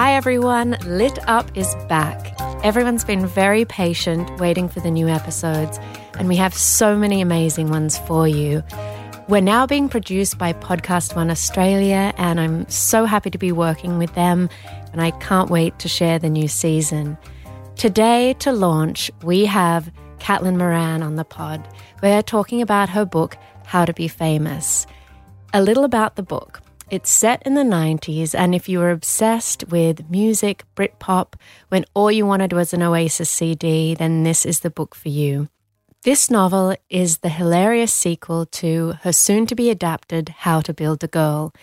Hi everyone, Lit Up is back. Everyone's been very patient waiting for the new episodes, and we have so many amazing ones for you. We're now being produced by Podcast One Australia, and I'm so happy to be working with them, and I can't wait to share the new season. Today, to launch, we have Caitlin Moran on the pod. We're talking about her book, How to Be Famous. A little about the book. It's set in the 90s, and if you were obsessed with music, Britpop, when all you wanted was an Oasis CD, then this is the book for you. This novel is the hilarious sequel to her soon to be adapted How to Build a Girl.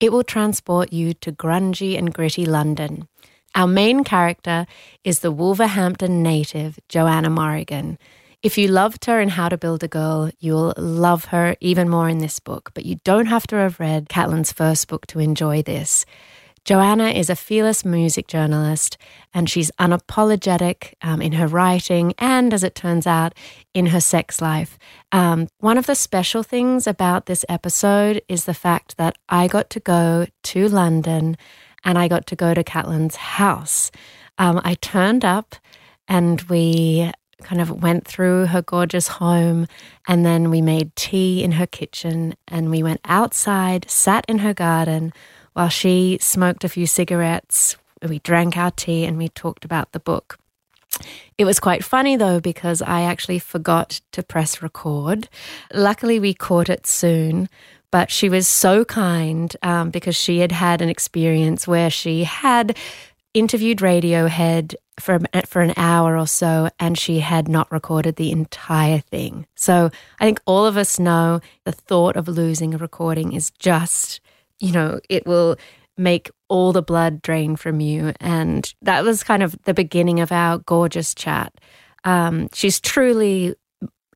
It will transport you to grungy and gritty London. Our main character is the Wolverhampton native, Johanna Morrigan. If you loved her in How to Build a Girl, you'll love her even more in this book, but you don't have to have read Caitlin's first book to enjoy this. Johanna is a fearless music journalist, and she's unapologetic um, in her writing and, as it turns out, in her sex life. Um, one of the special things about this episode is the fact that I got to go to London and I got to go to Caitlin's house. Um, I turned up and we kind of went through her gorgeous home and then we made tea in her kitchen and we went outside, sat in her garden while she smoked a few cigarettes. We drank our tea and we talked about the book. It was quite funny though, because I actually forgot to press record. Luckily, we caught it soon, but she was so kind um, because she had had an experience where she had interviewed Radiohead for for an hour or so, and she had not recorded the entire thing. So I think all of us know the thought of losing a recording is just, you know, it will make all the blood drain from you, and that was kind of the beginning of our gorgeous chat. Um, she's truly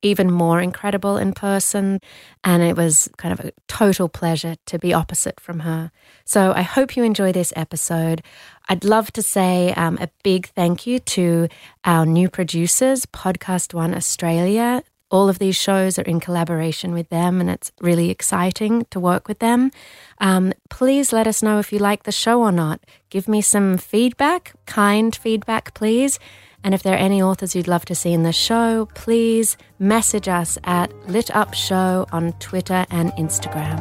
even more incredible in person. And it was kind of a total pleasure to be opposite from her. So I hope you enjoy this episode. I'd love to say um, a big thank you to our new producers, Podcast One Australia. All of these shows are in collaboration with them, and it's really exciting to work with them. Um, please let us know if you like the show or not. Give me some feedback, kind feedback, please. And if there are any authors you'd love to see in the show, please message us at Lit Up Show on Twitter and Instagram.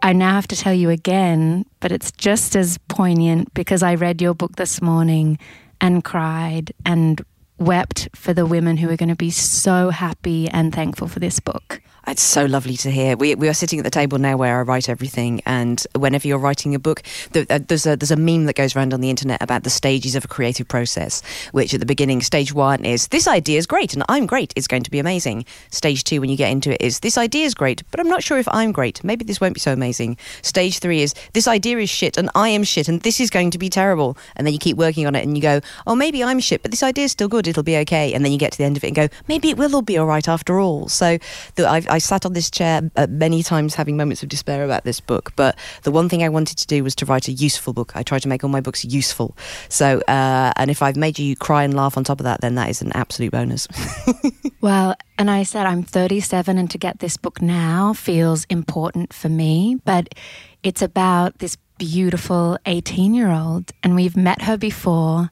I now have to tell you again, but it's just as poignant because I read your book this morning and cried and wept for the women who are going to be so happy and thankful for this book. It's so lovely to hear. We, we are sitting at the table now where I write everything, and whenever you're writing a book, the, uh, there's a there's a meme that goes around on the internet about the stages of a creative process. Which at the beginning, stage one is this idea is great and I'm great. It's going to be amazing. Stage two, when you get into it, is this idea is great, but I'm not sure if I'm great. Maybe this won't be so amazing. Stage three is this idea is shit and I am shit and this is going to be terrible. And then you keep working on it and you go, oh maybe I'm shit, but this idea is still good. It'll be okay. And then you get to the end of it and go, maybe it will all be all right after all. So the, I've, I sat on this chair uh, many times having moments of despair about this book, but the one thing I wanted to do was to write a useful book. I try to make all my books useful. So, uh, and if I've made you cry and laugh on top of that, then that is an absolute bonus. well, and I said I'm 37, and to get this book now feels important for me, but it's about this beautiful 18 year old, and we've met her before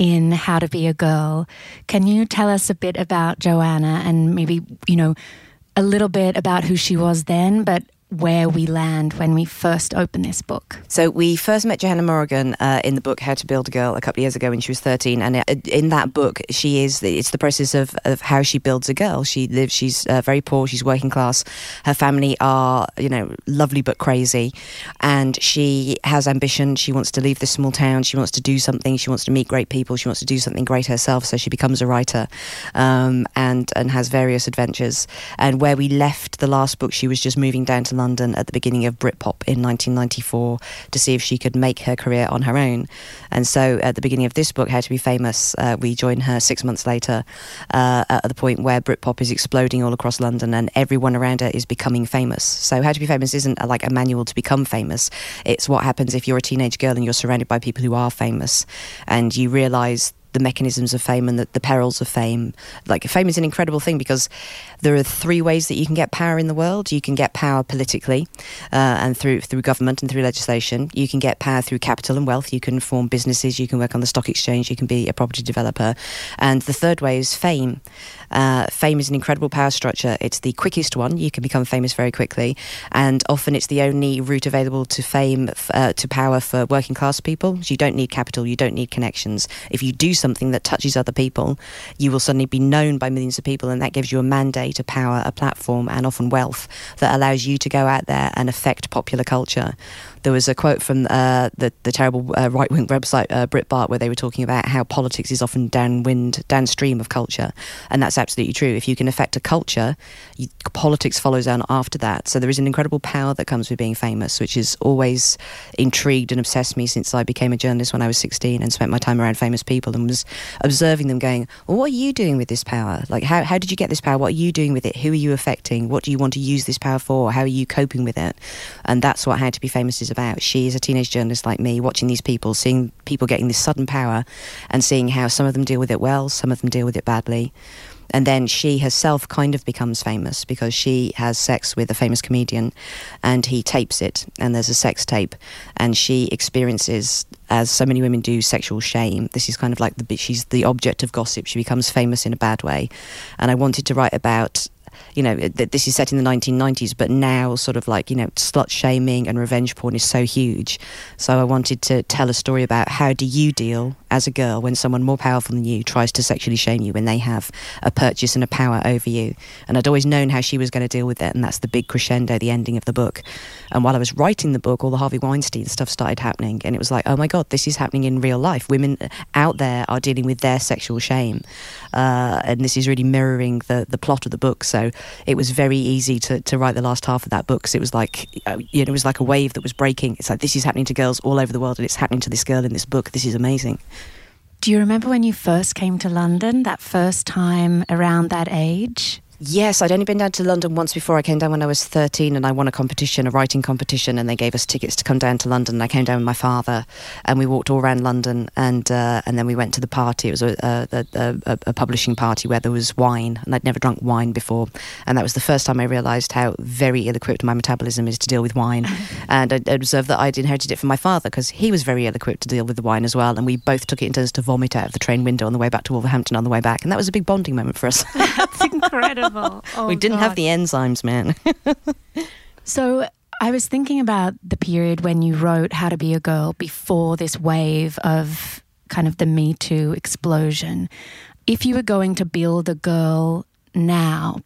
in How to Be a Girl. Can you tell us a bit about Johanna and maybe, you know, a little bit about who she was then, but where we land when we first open this book? So we first met Johanna Morrigan uh, in the book How to Build a Girl a couple of years ago when she was 13. And uh, in that book, she is, it's the process of, of how she builds a girl. She lives, she's uh, very poor, she's working class. Her family are, you know, lovely but crazy. And she has ambition. She wants to leave this small town. She wants to do something. She wants to meet great people. She wants to do something great herself. So she becomes a writer um, and, and has various adventures. And where we left the last book, she was just moving down to London at the beginning of Britpop in 1994 to see if she could make her career on her own. And so at the beginning of this book, How to Be Famous, uh, we join her six months later uh, at the point where Britpop is exploding all across London and everyone around her is becoming famous. So How to Be Famous isn't a, like a manual to become famous. It's what happens if you're a teenage girl and you're surrounded by people who are famous and you realise the mechanisms of fame and the, the, perils of fame. Like fame is an incredible thing because there are three ways that you can get power in the world. You can get power politically uh, and through through government and through legislation. You can get power through capital and wealth. You can form businesses. You can work on the stock exchange. You can be a property developer. And the third way is fame. Uh, fame is an incredible power structure. It's the quickest one. You can become famous very quickly, and often it's the only route available to fame, uh, to power for working class people. So you don't need capital. You don't need connections. If you do something that touches other people, you will suddenly be known by millions of people, and that gives you a mandate, a power, a platform, and often wealth that allows you to go out there and affect popular culture. There was a quote from uh, the the terrible uh, right wing website uh, Breitbart where they were talking about how politics is often downwind, downstream of culture, and that's absolutely true. If you can affect a culture, you, politics follows on after that. So there is an incredible power that comes with being famous, which has always intrigued and obsessed me since I became a journalist when I was 16 and spent my time around famous people and was observing them going, well, what are you doing with this power? Like, how, how did you get this power? What are you doing with it? Who are you affecting? What do you want to use this power for? How are you coping with it? And that's what How to Be Famous is about. She is a teenage journalist like me, watching these people, seeing people getting this sudden power and seeing how some of them deal with it well, some of them deal with it badly. And then she herself kind of becomes famous because she has sex with a famous comedian and he tapes it. And there's a sex tape. And she experiences, as so many women do, sexual shame. This is kind of like the, she's the object of gossip. She becomes famous in a bad way. And I wanted to write about you know, that this is set in the 1990s, but now sort of like, you know, slut shaming and revenge porn is so huge. So I wanted to tell a story about how do you deal as a girl when someone more powerful than you tries to sexually shame you when they have a purchase and a power over you. And I'd always known how she was going to deal with it, and that's the big crescendo, the ending of the book. And while I was writing the book, all the Harvey Weinstein stuff started happening, and it was like, oh my god, this is happening in real life. Women out there are dealing with their sexual shame, uh, and this is really mirroring the the plot of the book. So it was very easy to to write the last half of that book because it was like, uh, you know, it was like a wave that was breaking. It's like this is happening to girls all over the world, and it's happening to this girl in this book. This is amazing. Do you remember when you first came to London, that first time around that age? Yes, I'd only been down to London once before. I came down when I was 13 and I won a competition, a writing competition, and they gave us tickets to come down to London. And I came down with my father and we walked all around London and uh, and then we went to the party. It was a, a, a, a, publishing party where there was wine and I'd never drunk wine before. And that was the first time I realised how very ill equipped my metabolism is to deal with wine. and I, I observed that I'd inherited it from my father because he was very ill equipped to deal with the wine as well. And we both took it in turns to vomit out of the train window on the way back to Wolverhampton on the way back. And that was a big bonding moment for us. That's incredible. Oh, we oh, didn't God. have the enzymes, man. so I was thinking about the period when you wrote How to Be a Girl before this wave of kind of the Me Too explosion. If you were going to build a girl now,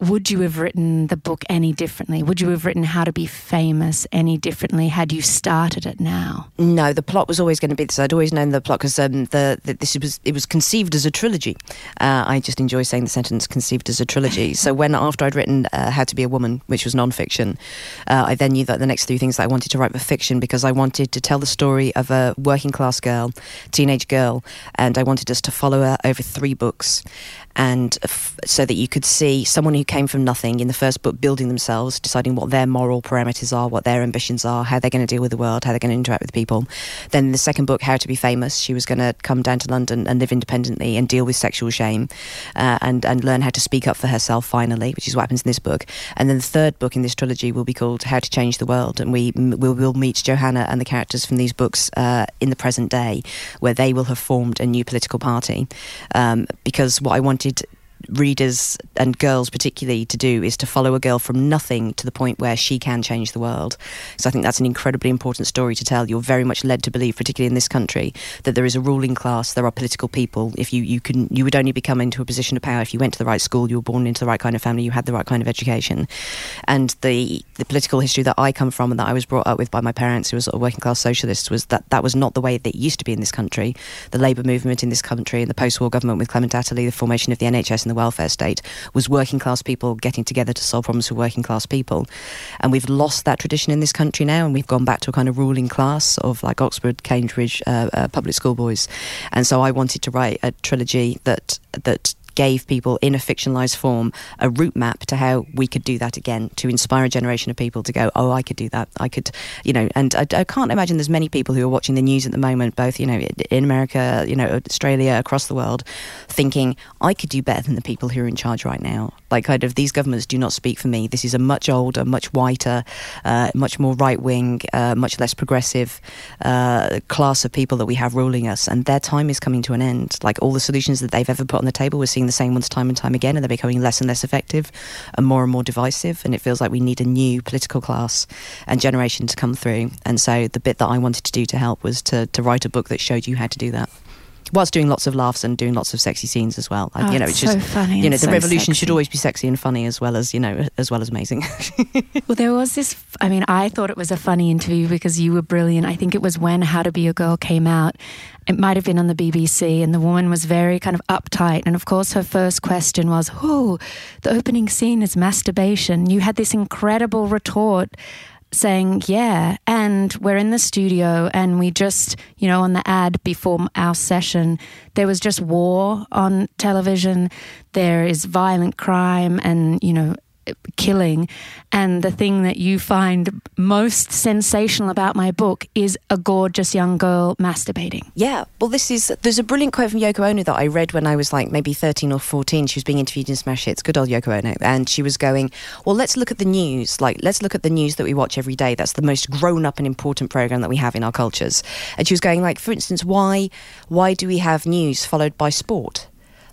would you have written the book any differently? Would you have written How to Be Famous any differently had you started it now? No, the plot was always going to be this. I'd always known the plot because um, the, the, this was it was conceived as a trilogy. Uh, I just enjoy saying the sentence "conceived as a trilogy." so when after I'd written uh, How to Be a Woman, which was non-fiction, uh, I then knew that the next three things that I wanted to write were fiction because I wanted to tell the story of a working class girl, teenage girl, and I wanted us to follow her over three books and f- so that you could see someone who came from nothing in the first book building themselves, deciding what their moral parameters are, what their ambitions are, how they're going to deal with the world, how they're going to interact with people. Then in the second book, How to Be Famous, she was going to come down to London and live independently and deal with sexual shame uh, and, and learn how to speak up for herself finally, which is what happens in this book. And then the third book in this trilogy will be called How to Change the World. And we will we'll meet Johanna and the characters from these books uh, in the present day, where they will have formed a new political party. Um, because what I wanted readers and girls particularly to do is to follow a girl from nothing to the point where she can change the world. So I think that's an incredibly important story to tell. You're very much led to believe, particularly in this country, that there is a ruling class, there are political people. If you, you can you would only become into a position of power if you went to the right school, you were born into the right kind of family, you had the right kind of education. And the the political history that I come from and that I was brought up with by my parents who were sort of working class socialists was that that was not the way that it used to be in this country. The Labour movement in this country and the post war government with Clement Attlee, the formation of the NHS and the welfare state was working class people getting together to solve problems for working class people. And we've lost that tradition in this country now, and we've gone back to a kind of ruling class of like Oxford, Cambridge, uh, uh, public school boys. And so I wanted to write a trilogy that that gave people in a fictionalized form a route map to how we could do that again to inspire a generation of people to go oh i could do that. I could you know and I, I, can't imagine there's many people who are watching the news at the moment both you know in america you know australia across the world thinking i could do better than the people who are in charge right now. Like kind of these governments do not speak for me. This is a much older much whiter uh, much more right wing uh, much less progressive uh, class of people that we have ruling us and their time is coming to an end. Like all the solutions that they've ever put on the table we're seeing the same ones time and time again, and they're becoming less and less effective and more and more divisive. And it feels like we need a new political class and generation to come through. And so the bit that I wanted to do to help was to, to write a book that showed you how to do that whilst doing lots of laughs and doing lots of sexy scenes as well. Oh, you know, it's, it's just funny. You know, the so revolution sexy. should always be sexy and funny as well as you know, as well as amazing. well, there was this. I mean, I thought it was a funny interview because you were brilliant. I think it was when How to Be a Girl came out. It might have been on the BBC, and the woman was very kind of uptight. And of course, her first question was, "Oh, the opening scene is masturbation." You had this incredible retort saying, Yeah, and we're in the studio, and we just, you know, on the ad before our session, there was just war on television. There is violent crime and, you know, killing. And the thing that you find most sensational about my book is a gorgeous young girl masturbating. Yeah, well, this is there's a brilliant quote from Yoko Ono that I read when I was like maybe 13 or 14. She was being interviewed in Smash Hits, good old Yoko Ono, and she was going, "Well, let's look at the news. Like, let's look at the news that we watch every day. That's the most grown up and important program that we have in our cultures." And she was going, like, for instance, why why do we have news followed by sport?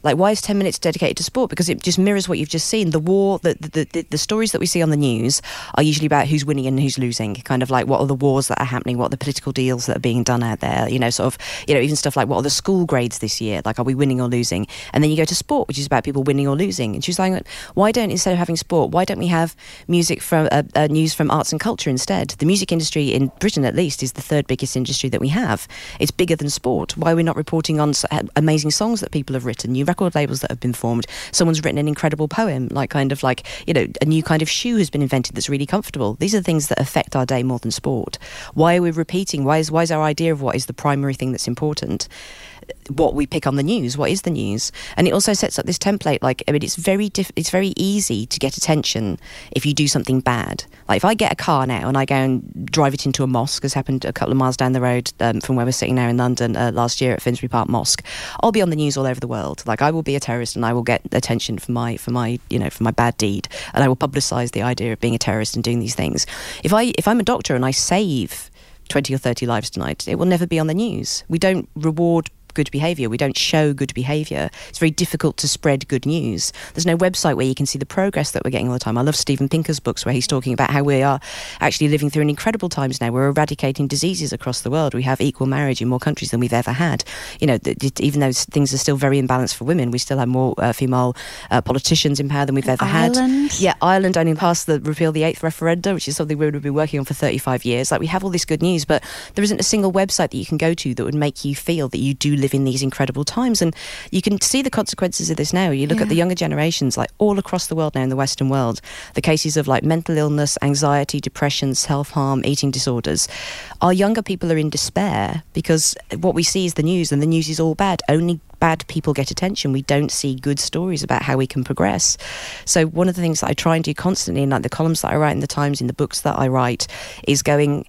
Like, why is 10 minutes dedicated to sport? Because it just mirrors what you've just seen. The war, the, the, the, the, stories that we see on the news are usually about who's winning and who's losing. Kind of like what are the wars that are happening, what are the political deals that are being done out there, you know, sort of, you know, even stuff like what are the school grades this year? Like, are we winning or losing? And then you go to sport, which is about people winning or losing. And she's like, why don't, instead of having sport, why don't we have music from, uh, uh, news from arts and culture instead? The music industry in Britain, at least, is the third biggest industry that we have. It's bigger than sport. Why are we not reporting on amazing songs that people have written, new record labels that have been formed. Someone's written an incredible poem, like kind of like, you know, a new kind of shoe has been invented that's really comfortable. These are things that affect our day more than sport. Why are we repeating? Why is, why is our idea of what is the primary thing that's important? What we pick on the news. What is the news? And it also sets up this template. Like, I mean, it's very diff- it's very easy to get attention if you do something bad. Like, if I get a car now and I go and drive it into a mosque, as happened a couple of miles down the road um, from where we're sitting now in London uh, last year at Finsbury Park Mosque, I'll be on the news all over the world. Like, I will be a terrorist and I will get attention for my for my you know for my bad deed, and I will publicise the idea of being a terrorist and doing these things. If I if I'm a doctor and I save 20 or 30 lives tonight. It will never be on the news. We don't reward good behaviour. We don't show good behaviour. It's very difficult to spread good news. There's no website where you can see the progress that we're getting all the time. I love Steven Pinker's books where he's talking about how we are actually living through an incredible times now. We're eradicating diseases across the world. We have equal marriage in more countries than we've ever had. You know, even though things are still very imbalanced for women, we still have more uh, female uh, politicians in power than we've ever Ireland. had. Yeah, Ireland only passed the repeal the eighth referendum, which is something we would have been working on for 35 years. Like we have all this good news, but there isn't a single website that you can go to that would make you feel that you do live in these incredible times. And you can see the consequences of this now. You look Yeah. at the younger generations, like all across the world now in the Western world, the cases of like mental illness, anxiety, depression, self harm, eating disorders. Our younger people are in despair because what we see is the news, and the news is all bad. Only bad people get attention. We don't see good stories about how we can progress. So one of the things that I try and do constantly in like the columns that I write in the Times, in the books that I write, is going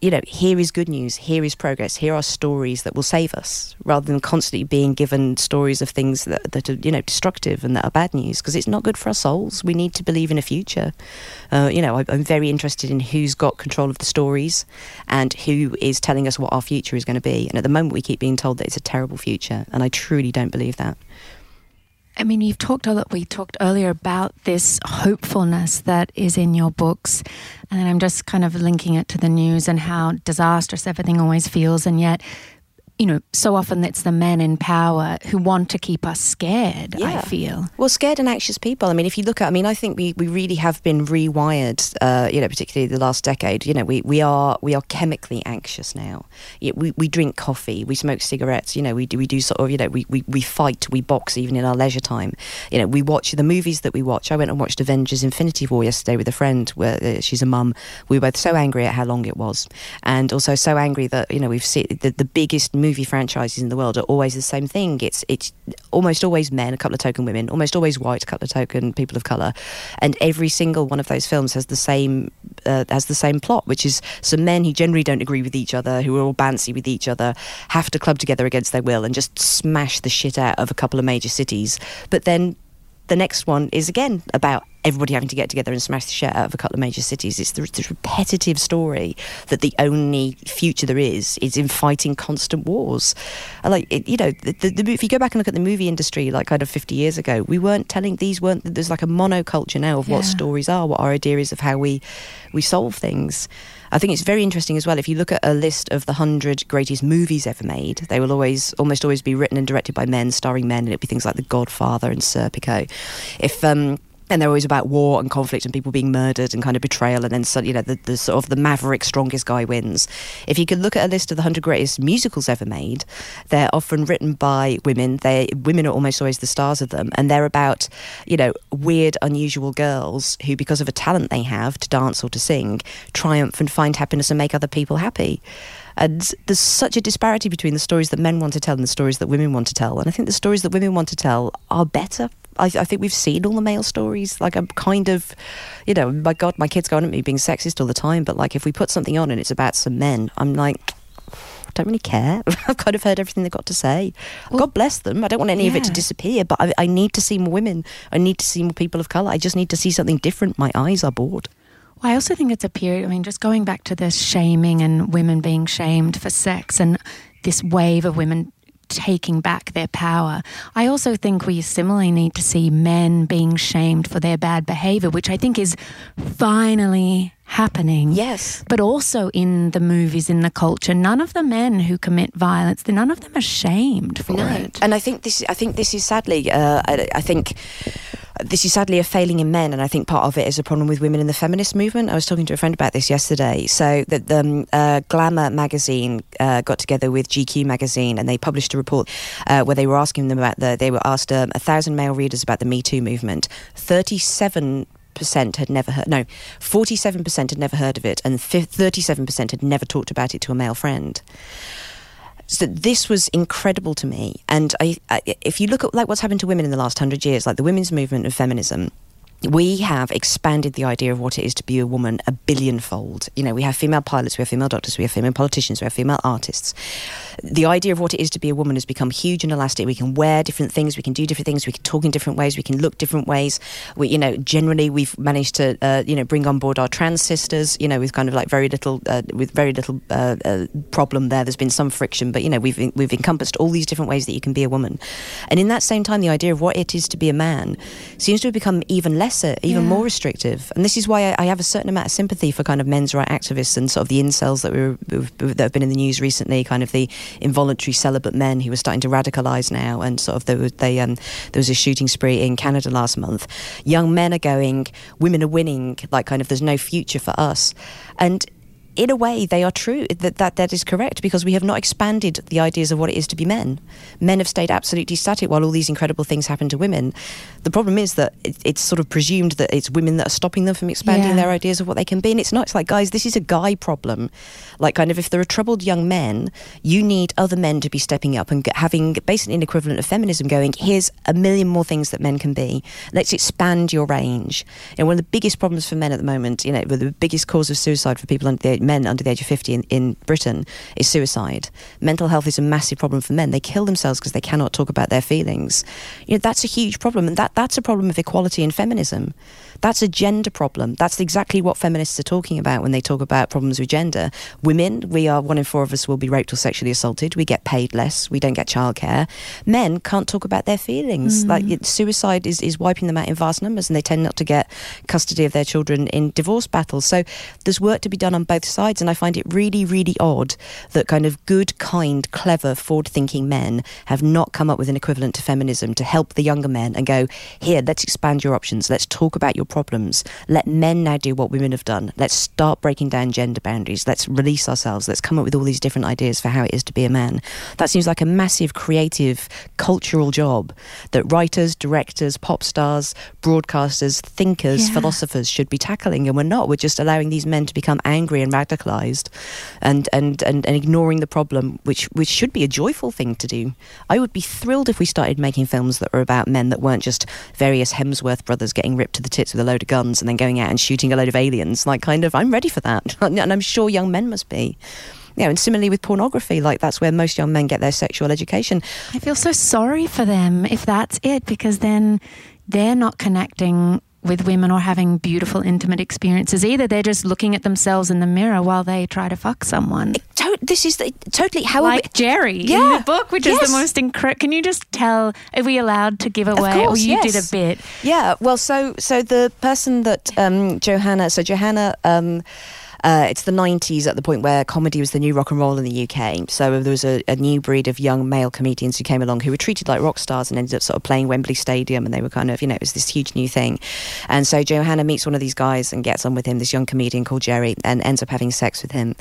you know, here is good news, here is progress, here are stories that will save us, rather than constantly being given stories of things that, that are, you know, destructive and that are bad news, because it's not good for our souls. We need to believe in a future. Uh, you know, I, I'm very interested in who's got control of the stories and who is telling us what our future is going to be. And at the moment, we keep being told that it's a terrible future, and I truly don't believe that. I mean, you've talked a lot, we talked earlier about this hopefulness that is in your books. And I'm just kind of linking it to the news and how disastrous everything always feels. And yet, you know, so often it's the men in power who want to keep us scared, yeah. I feel. Well, scared and anxious people. I mean, if you look at, I mean, I think we, we really have been rewired, uh, you know, particularly the last decade. You know, we, we are we are chemically anxious now. We, we drink coffee, we smoke cigarettes, you know, we do, we do sort of, you know, we, we, we fight, we box even in our leisure time. You know, we watch the movies that we watch. I went and watched Avengers Infinity War yesterday with a friend where uh, she's a mum. We were both so angry at how long it was and also so angry that, you know, we've seen the, the biggest movie franchises in the world are always the same thing. It's it's almost always men, a couple of token women, almost always white, a couple of token people of color, and every single one of those films has the same uh, has the same plot, which is some men who generally don't agree with each other, who are all bancy with each other, have to club together against their will and just smash the shit out of a couple of major cities. But then the next one is again about everybody having to get together and smash the shit out of a couple of major cities. It's this repetitive story that the only future there is is in fighting constant wars. And like it, you know, the, the, if you go back and look at the movie industry, like kind of fifty years ago, we weren't telling these weren't. There's like a monoculture now of yeah. what stories are, what our idea is of how we we solve things. I think it's very interesting as well. If you look at a list of the hundred greatest movies ever made, they will always, almost always be written and directed by men, starring men, and it'd be things like The Godfather and Serpico. If um, and they're always about war and conflict and people being murdered and kind of betrayal. And then you know the, the sort of the maverick strongest guy wins. If you could look at a list of the 100 greatest musicals ever made they're often written by women. They women are almost always the stars of them. And they're about you know weird unusual girls who because of a talent they have to dance or to sing triumph and find happiness and make other people happy. And there's such a disparity between the stories that men want to tell and the stories that women want to tell. And I think the stories that women want to tell are better I, I, think we've seen all the male stories. Like I'm kind of, you know, my God, my kids go on at me being sexist all the time. But like if we put something on and it's about some men, I'm like, I don't really care. I've kind of heard everything they've got to say. Well, God bless them. I don't want any yeah. of it to disappear, but I, I need to see more women. I need to see more people of colour. I just need to see something different. My eyes are bored. Well, I also think it's a period. I mean, just going back to this shaming and women being shamed for sex and this wave of women taking back their power. I also think we similarly need to see men being shamed for their bad behavior, which I think is finally happening. Yes. But also in the movies, in the culture, none of the men who commit violence, none of them are shamed for no. it. And I think this I think this is sadly uh, I, I think this is sadly a failing in men, and I think part of it is a problem with women in the feminist movement. I was talking to a friend about this yesterday. So that the um, uh, Glamour magazine uh, got together with GQ magazine, and they published a report uh, where they were asking them about the. They were asked um, a thousand male readers about the Me Too movement. Thirty-seven percent had never heard. No, forty-seven percent had never heard of it, and thirty-seven percent had never talked about it to a male friend. So this was incredible to me. And I, I, if you look at like what's happened to women in the last hundred years, like the women's movement of feminism, we have expanded the idea of what it is to be a woman a billionfold. You know, we have female pilots, we have female doctors, we have female politicians, we have female artists. The idea of what it is to be a woman has become huge and elastic. We can wear different things, we can do different things, we can talk in different ways, we can look different ways. We, you know, generally we've managed to, uh, you know, bring on board our trans sisters. You know, with kind of like very little, uh, with very little uh, uh problem there. There's been some friction, but you know, we've we've encompassed all these different ways that you can be a woman. And in that same time, the idea of what it is to be a man seems to have become even less lesser, even yeah. more restrictive. And this is why I, I, have a certain amount of sympathy for kind of men's right activists and sort of the incels that we were, that have been in the news recently, kind of the involuntary celibate men who are starting to radicalise now. And sort of they, they um, there was a shooting spree in Canada last month. Young men are going, women are winning, like kind of there's no future for us. And in a way, they are true. That, that that is correct because we have not expanded the ideas of what it is to be men. Men have stayed absolutely static while all these incredible things happen to women. The problem is that it, it's sort of presumed that it's women that are stopping them from expanding yeah. their ideas of what they can be, and it's not. It's like, guys, this is a guy problem. Like, kind of, if there are troubled young men, you need other men to be stepping up and having basically an equivalent of feminism. Going, here's a million more things that men can be. Let's expand your range. And one of the biggest problems for men at the moment, you know, the biggest cause of suicide for people under the men under the age of 50 in, in Britain is suicide. Mental health is a massive problem for men. They kill themselves because they cannot talk about their feelings. You know, that's a huge problem. And that, that's a problem of equality and feminism. That's a gender problem. That's exactly what feminists are talking about when they talk about problems with gender. Women, we are one in four of us will be raped or sexually assaulted. We get paid less. We don't get childcare. Men can't talk about their feelings. Mm. Like it, suicide is, is wiping them out in vast numbers, and they tend not to get custody of their children in divorce battles. So there's work to be done on both sides, and I find it really, really odd that kind of good, kind, clever, forward-thinking men have not come up with an equivalent to feminism to help the younger men and go here. Let's expand your options. Let's talk about your problems. Let men now do what women have done. Let's start breaking down gender boundaries. Let's release ourselves. Let's come up with all these different ideas for how it is to be a man. That seems like a massive creative cultural job that writers, directors, pop stars, broadcasters, thinkers, yeah. philosophers should be tackling, and we're not. We're just allowing these men to become angry and radicalized, and and and, and ignoring the problem, which which should be a joyful thing to do. I would be thrilled if we started making films that were about men that weren't just various Hemsworth brothers getting ripped to the tits with a load of guns and then going out and shooting a load of aliens. Like, kind of, I'm ready for that, and I'm sure young men must be you know, and similarly with pornography, like that's where most young men get their sexual education. I feel so sorry for them if that's it, because then they're not connecting with women or having beautiful intimate experiences either. They're just looking at themselves in the mirror while they try to fuck someone. To- this is the, totally how like we- Jerry yeah. in the book, which yes. is the most incredible. Can you just tell? Are we allowed to give away? Course, or you yes. did a bit. Yeah. Well, so so the person that um, Johanna, so Johanna. Um, uh, it's the 90s at the point where comedy was the new rock and roll in the UK. So there was a, a, new breed of young male comedians who came along who were treated like rock stars and ended up sort of playing Wembley Stadium. And they were kind of, you know, it was this huge new thing. And so Johanna meets one of these guys and gets on with him, this young comedian called Jerry, and ends up having sex with him.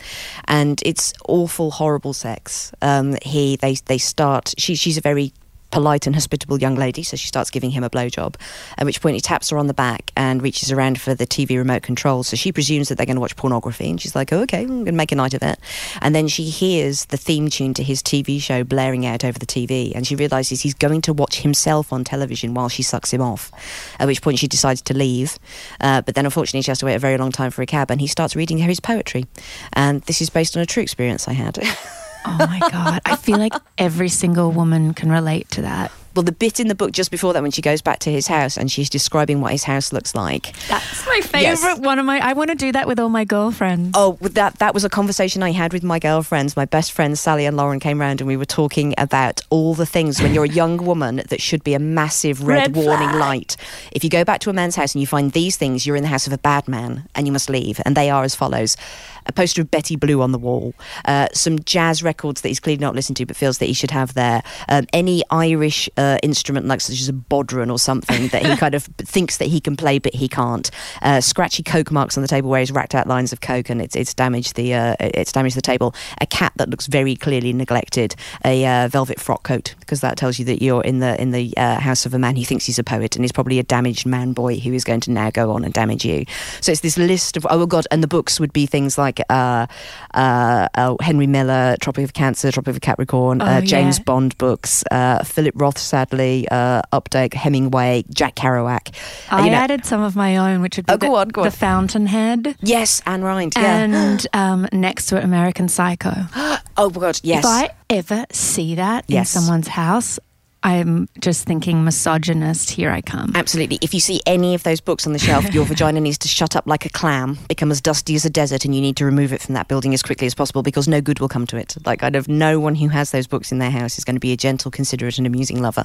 And it's awful, horrible sex. Um, he, they, they start, she, she's a very polite and hospitable young lady, so she starts giving him a blowjob. At which point he taps her on the back and reaches around for the TV remote control. So she presumes that they're going to watch pornography, and she's like, "Oh, okay, I'm going to make a night of it." And then she hears the theme tune to his TV show blaring out over the TV, and she realizes he's going to watch himself on television while she sucks him off. At which point she decides to leave, uh, but then unfortunately she has to wait a very long time for a cab, and he starts reading her his poetry. And this is based on a true experience I had. Oh my God. I feel like every single woman can relate to that. Well, the bit in the book just before that, when she goes back to his house and she's describing what his house looks like. That's my favorite yes. one of my. I want to do that with all my girlfriends. Oh, that that was a conversation I had with my girlfriends. My best friends Sally and Lauren came round and we were talking about all the things when you're a young woman that should be a massive red, red warning flag. light. If you go back to a man's house and you find these things, you're in the house of a bad man and you must leave. And they are as follows: a poster of Betty Blue on the wall, uh, some jazz records that he's clearly not listened to but feels that he should have there, um, any Irish uh, instrument like such as a bodhrán or something that he kind of thinks that he can play but he can't, uh, scratchy coke marks on the table where he's racked out lines of coke and it's, it's damaged the uh, it's damaged the table, a cat that looks very clearly neglected, a uh, velvet frock coat because that tells you that you're in the in the uh, house of a man who thinks he's a poet and he's probably a damaged man boy who is going to now go on and damage you. So it's this list of oh god, and the books would be things like like uh, uh, uh, Henry Miller, Tropic of Cancer, Tropic of Capricorn, uh, oh, James yeah. Bond books, uh, Philip Roth, sadly, Updike, Hemingway, Jack Kerouac. I you know, added some of my own, which would be oh, the, on, the Fountainhead. Yes, Ayn Rand. Yeah. And um, next to it, American Psycho. oh, my God, yes. If I ever see that yes. in someone's house, I'm just thinking misogynist, here I come. Absolutely. If you see any of those books on the shelf, your vagina needs to shut up like a clam, become as dusty as a desert, and you need to remove it from that building as quickly as possible because no good will come to it. Like, kind of no one who has those books in their house is going to be a gentle, considerate, and amusing lover.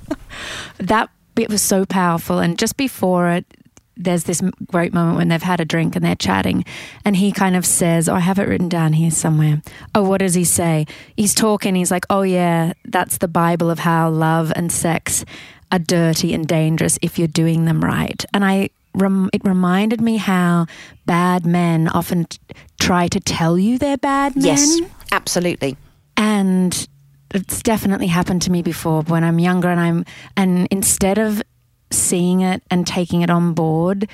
that bit was so powerful. And just before it, there's this great moment when they've had a drink and they're chatting, and he kind of says, oh, I have it written down here somewhere. Oh, what does he say? He's talking, he's like, Oh, yeah, that's the Bible of how love and sex are dirty and dangerous if you're doing them right. And I, rem- it reminded me how bad men often t- try to tell you they're bad men. Yes, absolutely. And it's definitely happened to me before when I'm younger and I'm and instead of seeing it and taking it on board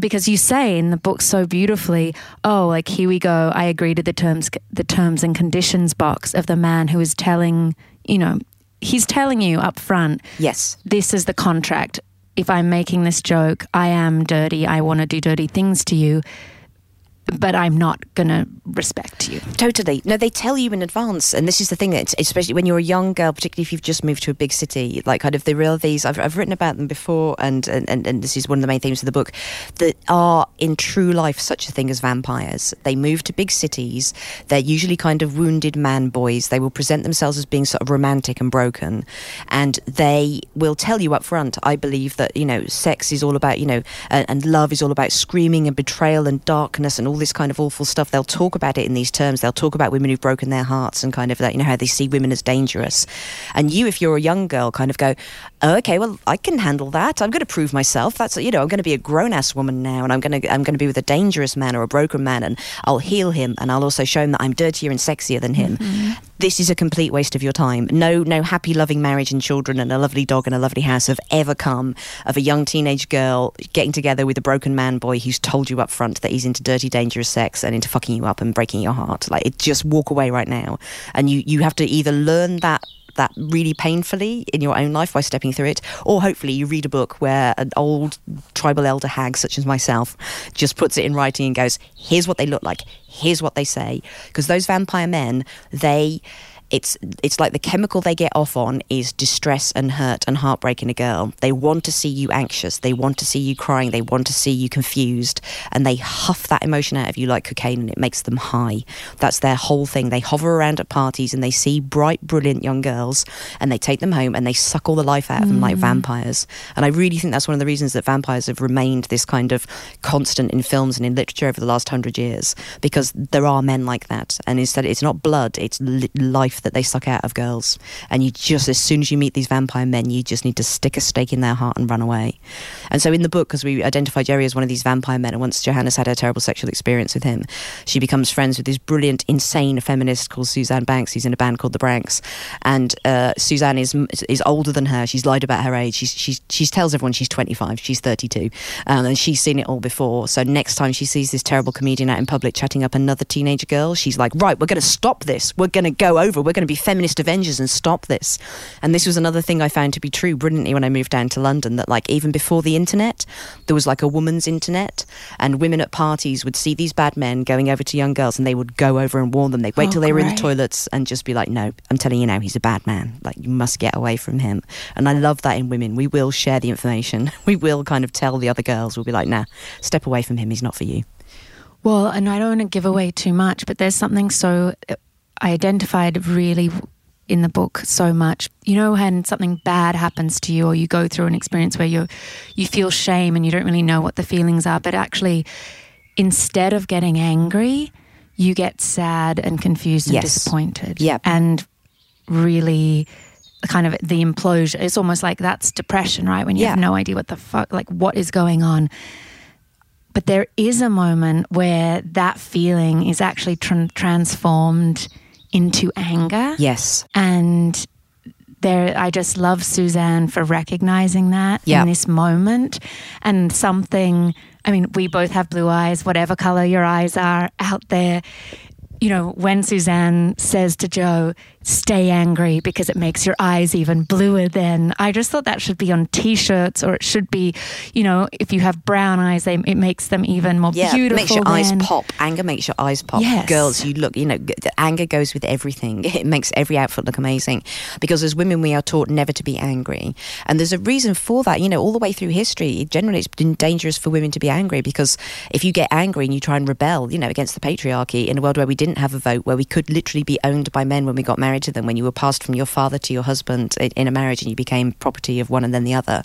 because you say in the book so beautifully, oh, like here we go. I agree to the terms, the terms and conditions box of the man who is telling, you know, he's telling you up front. Yes, this is the contract. If I'm making this joke, I am dirty. I want to do dirty things to you. But I'm not going to respect you. Totally. No, they tell you in advance. And this is the thing that, especially when you're a young girl, particularly if you've just moved to a big city, like kind of the real these, I've, I've written about them before, and, and, and this is one of the main themes of the book, that are in true life such a thing as vampires. They move to big cities. They're usually kind of wounded man boys. They will present themselves as being sort of romantic and broken. And they will tell you up front, I believe that, you know, sex is all about, you know, and, and love is all about screaming and betrayal and darkness and all this kind of awful stuff. They'll talk about it in these terms. They'll talk about women who've broken their hearts and kind of that, you know, how they see women as dangerous. And you, if you're a young girl, kind of go, oh, okay, well, I can handle that. I'm going to prove myself. That's, you know, I'm going to be a grown ass woman now, and I'm going to, I'm going to be with a dangerous man or a broken man, and I'll heal him, and I'll also show him that I'm dirtier and sexier than him. Mm-hmm. This is a complete waste of your time. No, no happy, loving marriage and children and a lovely dog and a lovely house have ever come of a young teenage girl getting together with a broken man boy who's told you up front that he's into dirty, dangerous sex and into fucking you up and breaking your heart. Like, it just walk away right now, and you you have to either learn that that really painfully in your own life by stepping through it, or hopefully you read a book where an old tribal elder hag, such as myself, just puts it in writing and goes, "Here's what they look like. Here's what they say." Because those vampire men, they it's it's like the chemical they get off on is distress and hurt and heartbreak in a girl. They want to see you anxious, they want to see you crying, they want to see you confused, and they huff that emotion out of you like cocaine, and it makes them high. That's their whole thing. They hover around at parties and they see bright, brilliant young girls, and they take them home and they suck all the life out of mm. them like mm. vampires. And I really think that's one of the reasons that vampires have remained this kind of constant in films and in literature over the last hundred years, because there are men like that, and instead it's not blood, it's li- life that they suck out of girls. And you just, as soon as you meet these vampire men, you just need to stick a stake in their heart and run away. And so in the book, because we identify Jerry as one of these vampire men, and once Johanna's had a terrible sexual experience with him, she becomes friends with this brilliant, insane feminist called Suzanne Banks, who's in a band called The Branks. And uh, Suzanne is is older than her. She's lied about her age. She's, she's, she tells everyone she's 25. She's 32. Um, and she's seen it all before. So next time she sees this terrible comedian out in public chatting up another teenage girl, she's like, right, we're going to stop this. We're going to go over. We're going to be feminist avengers and stop this. And this was another thing I found to be true brilliantly when I moved down to London that, like, even before the internet, there was like a woman's internet, and women at parties would see these bad men going over to young girls and they would go over and warn them. They'd wait oh, till they were in the toilets and just be like, no, I'm telling you now, he's a bad man. Like, you must get away from him. And I love that in women. We will share the information. We will kind of tell the other girls, we'll be like, nah, step away from him. He's not for you. Well, and I don't want to give away too much, but there's something so I identified really in the book so much. You know when something bad happens to you or you go through an experience where you you feel shame and you don't really know what the feelings are, but actually instead of getting angry, you get sad and confused and yes. disappointed. Yeah. And really kind of the implosion. It's almost like that's depression, right? When you yeah. have no idea what the fuck like what is going on. But there is a moment where that feeling is actually tra- transformed into anger. Yes. And there I just love Suzanne for recognizing that yep. in this moment and something I mean we both have blue eyes whatever color your eyes are out there you know when Suzanne says to Jo stay angry because it makes your eyes even bluer then. I just thought that should be on t-shirts or it should be, you know, if you have brown eyes, they, it makes them even more yeah, beautiful. makes your then. eyes pop. Anger makes your eyes pop. Yes. Girls, you look, you know, anger goes with everything. It makes every outfit look amazing because as women, we are taught never to be angry. And there's a reason for that, you know, all the way through history. Generally, it's been dangerous for women to be angry because if you get angry and you try and rebel, you know, against the patriarchy in a world where we didn't have a vote, where we could literally be owned by men when we got married married to them, when you were passed from your father to your husband in a marriage and you became property of one and then the other.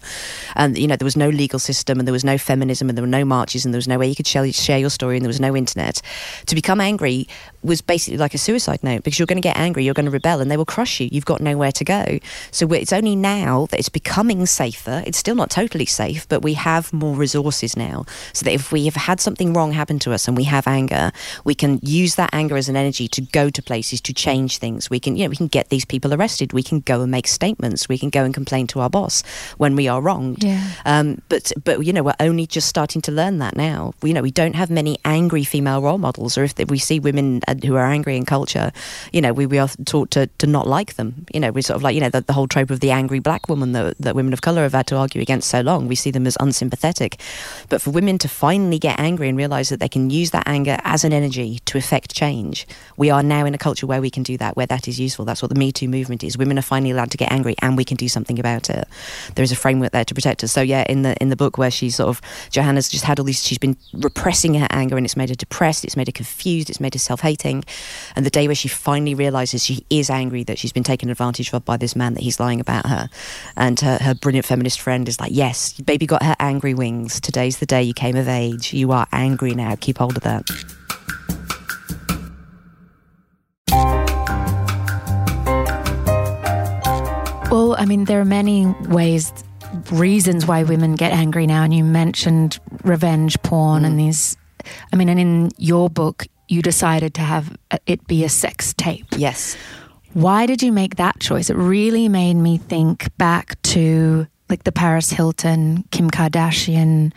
And, you know, there was no legal system and there was no feminism and there were no marches and there was no way you could share, your story and there was no internet. To become angry was basically like a suicide note because you're going to get angry, you're going to rebel, and they will crush you. You've got nowhere to go. So it's only now that it's becoming safer. It's still not totally safe, but we have more resources now. So that if we have had something wrong happen to us and we have anger, we can use that anger as an energy to go to places to change things. We can can, you know, we can get these people arrested. We can go and make statements. We can go and complain to our boss when we are wronged. Yeah. Um, but but you know, we're only just starting to learn that now. We, you know, we don't have many angry female role models, or if we see women uh, who are angry in culture, you know, we, we are taught to, to not like them. You know, we're sort of like you know the, the whole trope of the angry black woman that, that women of color have had to argue against so long. We see them as unsympathetic, but for women to finally get angry and realize that they can use that anger as an energy to effect change, we are now in a culture where we can do that, where that is useful. That's what the Me Too movement is. Women are finally allowed to get angry, and we can do something about it. There is a framework there to protect us. So yeah, in the in the book where she's sort of Johanna's just had all these, she's been repressing her anger, and it's made her depressed, it's made her confused, it's made her self-hating, and the day where she finally realizes she is angry that she's been taken advantage of by this man that he's lying about her, and her, her brilliant feminist friend is like, yes, baby got her angry wings. Today's the day you came of age. You are angry now. Keep hold of that. Well, I mean, there are many ways, reasons why women get angry now. And you mentioned revenge porn mm. and these. I mean, and in your book, you decided to have it be a sex tape. Yes. Why did you make that choice? It really made me think back to like the Paris Hilton, Kim Kardashian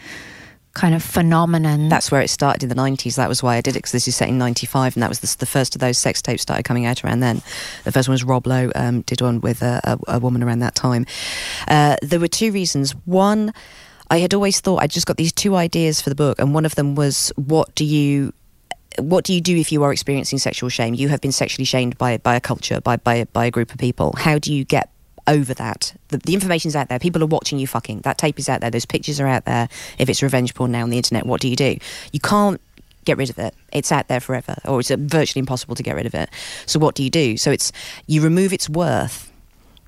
kind of phenomenon. That's where it started in the 90s. That was why I did it because this is set in 95 and that was the, the, first of those sex tapes started coming out around then. The first one was Rob Lowe, um, did one with a, a, a, woman around that time. Uh, there were two reasons. One, I had always thought I'd just got these two ideas for the book, and one of them was what do you what do you do if you are experiencing sexual shame? You have been sexually shamed by by a culture, by by by a group of people. How do you get over that. The, the information's out there. People are watching you fucking. That tape is out there. Those pictures are out there. If it's revenge porn now on the internet, what do you do? You can't get rid of it. It's out there forever, or it's virtually impossible to get rid of it. So what do you do? So it's you remove its worth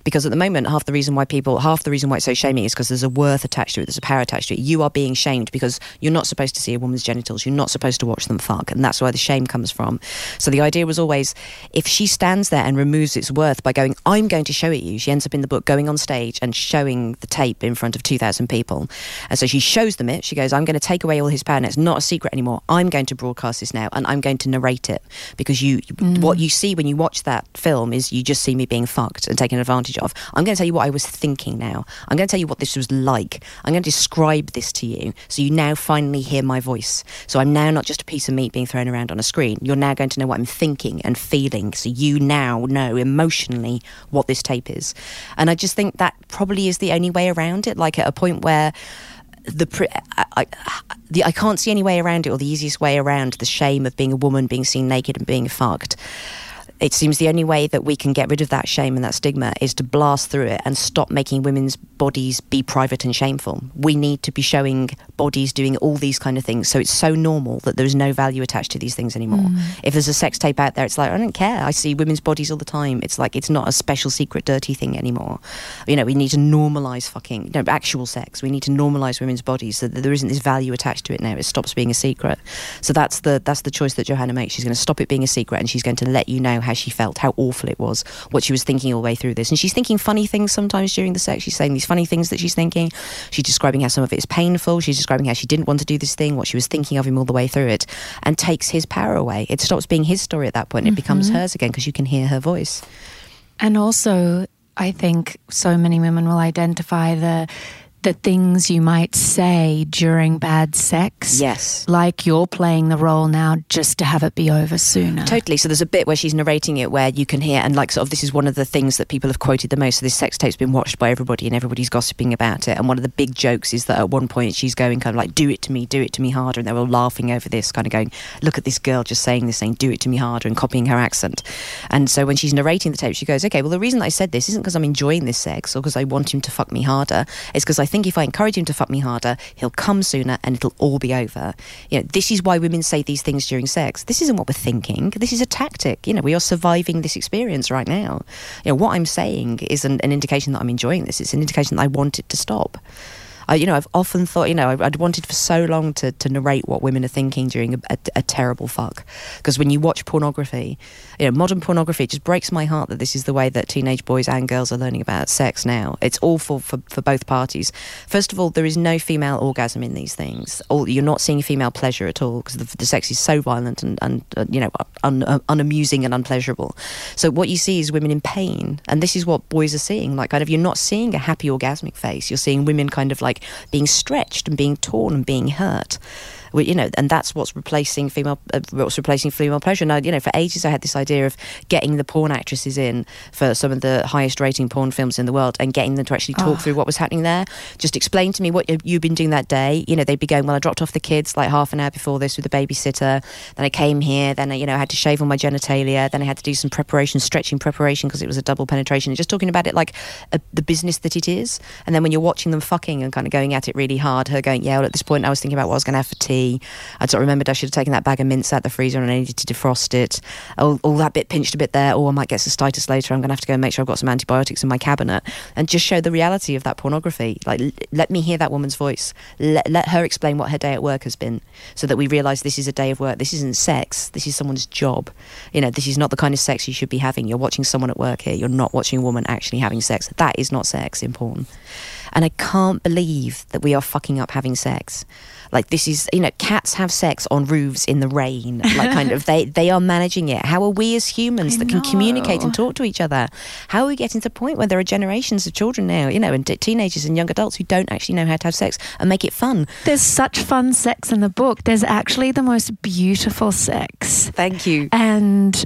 because at the moment half the reason why people half the reason why it's so shaming is because there's a worth attached to it there's a power attached to it. You are being shamed because you're not supposed to see a woman's genitals. You're not supposed to watch them fuck. And that's where the shame comes from. So the idea was always if she stands there and removes its worth by going i'm going to show it to you she ends up in the book going on stage and showing the tape in front of 2000 people. And so she shows them it. She goes i'm going to take away all his power and it's not a secret anymore. I'm going to broadcast this now and i'm going to narrate it. Because you mm. what you see when you watch that film is you just see me being fucked and taken advantage advantage of. I'm going to tell you what I was thinking now. I'm going to tell you what this was like. I'm going to describe this to you so you now finally hear my voice. So I'm now not just a piece of meat being thrown around on a screen. You're now going to know what I'm thinking and feeling. So you now know emotionally what this tape is. And I just think that probably is the only way around it. Like at a point where the, I, I, the I can't see any way around it or the easiest way around the shame of being a woman being seen naked and being fucked it seems the only way that we can get rid of that shame and that stigma is to blast through it and stop making women's bodies be private and shameful. We need to be showing bodies doing all these kind of things. So it's so normal that there's no value attached to these things anymore. Mm. If there's a sex tape out there, it's like, I don't care. I see women's bodies all the time. It's like, it's not a special, secret, dirty thing anymore. You know, we need to normalize fucking, no, actual sex. We need to normalize women's bodies so that there isn't this value attached to it now. It stops being a secret. So that's the, that's the choice that Johanna makes. She's going to stop it being a secret and she's going to let you know how she felt, how awful it was, what she was thinking all the way through this. And she's thinking funny things sometimes during the sex. She's saying these funny things that she's thinking. She's describing how some of it is painful. She's describing how she didn't want to do this thing, what she was thinking of him all the way through it, and takes his power away. It stops being his story at that point. Mm-hmm. It becomes mm-hmm. hers again because you can hear her voice. And also, I think so many women will identify the the things you might say during bad sex. Yes. Like you're playing the role now just to have it be over sooner. Totally. So there's a bit where she's narrating it where you can hear, and like sort of this is one of the things that people have quoted the most. So this sex tape's been watched by everybody and everybody's gossiping about it. And one of the big jokes is that at one point she's going kind of like, do it to me, do it to me harder. And they're all laughing over this, kind of going, look at this girl just saying this, saying, do it to me harder and copying her accent. And so when she's narrating the tape, she goes, okay, well, the reason I said this isn't because I'm enjoying this sex or because I want him to fuck me harder. It's because I think if I encourage him to fuck me harder, he'll come sooner and it'll all be over. You know, this is why women say these things during sex. This isn't what we're thinking. This is a tactic. You know, we are surviving this experience right now. You know, what I'm saying is an, an indication that I'm enjoying this. It's an indication that I want it to stop. I, you know, I've often thought, you know, I, would wanted for so long to, to narrate what women are thinking during a, a, a terrible fuck. Because when you watch pornography, you know, modern pornography, it just breaks my heart that this is the way that teenage boys and girls are learning about sex now. It's awful for, for both parties. First of all, there is no female orgasm in these things. All, you're not seeing female pleasure at all because the, the, sex is so violent and, and uh, you know, un, uh, unamusing and unpleasurable. So what you see is women in pain. And this is what boys are seeing. Like, kind of, you're not seeing a happy orgasmic face. You're seeing women kind of like being stretched and being torn and being hurt you know, and that's what's replacing female, uh, what's replacing female pleasure. Now, you know, for ages I had this idea of getting the porn actresses in for some of the highest rating porn films in the world and getting them to actually talk oh. through what was happening there. Just explain to me what you've been doing that day. You know, they'd be going, well, I dropped off the kids like half an hour before this with a babysitter. Then I came here. Then I, you know, I had to shave all my genitalia. Then I had to do some preparation, stretching preparation because it was a double penetration. And just talking about it like a, the business that it is. And then when you're watching them fucking and kind of going at it really hard, her going, yeah, well, at this point I was thinking about what I was going to have for tea. I sort of remembered I should have taken that bag of mints out the freezer and I needed to defrost it. All, all that bit pinched a bit there. Oh, I might get cystitis later. I'm going to have to go and make sure I've got some antibiotics in my cabinet and just show the reality of that pornography. Like, l- let me hear that woman's voice. Let, let her explain what her day at work has been so that we realise this is a day of work. This isn't sex. This is someone's job. You know, this is not the kind of sex you should be having. You're watching someone at work here. You're not watching a woman actually having sex. That is not sex in porn. And I can't believe that we are fucking up having sex like this is you know cats have sex on roofs in the rain. Like kind of they they are managing it. How are we as humans I that know. can communicate and talk to each other? How are we getting to the point where there are generations of children now you know and t- teenagers and young adults who don't actually know how to have sex and make it fun? There's such fun sex in the book. There's actually the most beautiful sex. Thank you. And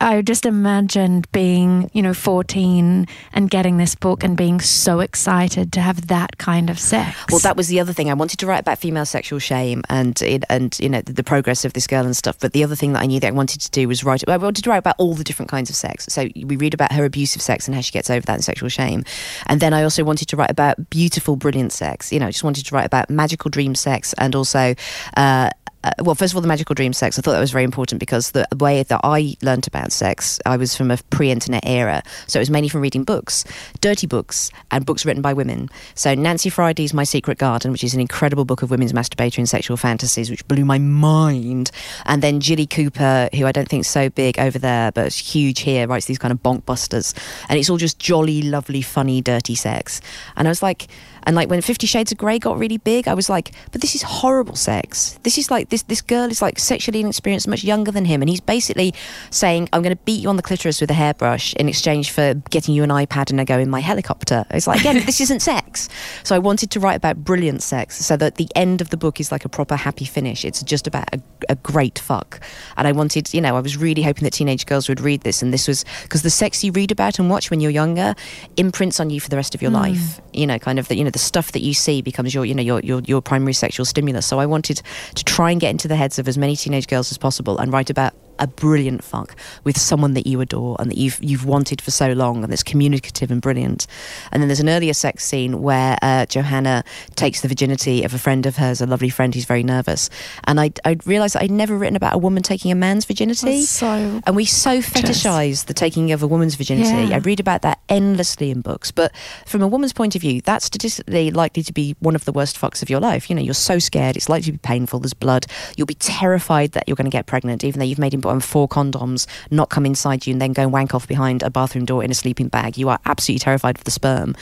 I just imagined being, you know, 14 and getting this book and being so excited to have that kind of sex. Well, that was the other thing. I wanted to write about female sexual shame and and you know the progress of this girl and stuff. But the other thing that I knew that I wanted to do was write. I wanted to write about all the different kinds of sex. So we read about her abusive sex and how she gets over that and sexual shame. And then I also wanted to write about beautiful, brilliant sex. You know, I just wanted to write about magical dream sex and also. Uh, uh, well, first of all, the magical dream sex. I thought that was very important because the way that I learned about sex, I was from a pre-internet era, so it was mainly from reading books, dirty books, and books written by women. So Nancy Friday's My Secret Garden, which is an incredible book of women's masturbatory and sexual fantasies, which blew my mind. And then Jilly Cooper, who I don't think so big over there, but huge here, writes these kind of bonk busters, and it's all just jolly, lovely, funny, dirty sex. And I was like and like when Fifty Shades of Grey got really big, I was like, but this is horrible sex. This is like this this girl is like sexually inexperienced, much younger than him, and he's basically saying, I'm going to beat you on the clitoris with a hairbrush in exchange for getting you an iPad and I go in my helicopter. It's like again, this isn't sex. So I wanted to write about brilliant sex, so that the end of the book is like a proper happy finish. It's just about a, a great fuck, and I wanted, you know, I was really hoping that teenage girls would read this, and this was because the sex you read about and watch when you're younger imprints on you for the rest of your mm. life. You know, kind of that. You know the stuff that you see becomes your, you know, your, your, your primary sexual stimulus. So I wanted to try and get into the heads of as many teenage girls as possible and write about a brilliant fuck with someone that you adore and that you've you've wanted for so long and that's communicative and brilliant. And then there's an earlier sex scene where uh, Johanna takes the virginity of a friend of hers, a lovely friend who's very nervous. And I I realised I'd never written about a woman taking a man's virginity. so and we so fetishize the taking of a woman's virginity. Yeah. I read about that endlessly in books, but from a woman's point of view, that's statistically likely to be one of the worst fucks of your life. You know, you're so scared, it's likely to be painful. There's blood. You'll be terrified that you're going to get pregnant, even though you've made and four condoms not come inside you and then go and wank off behind a bathroom door in a sleeping bag. You are absolutely terrified of the sperm.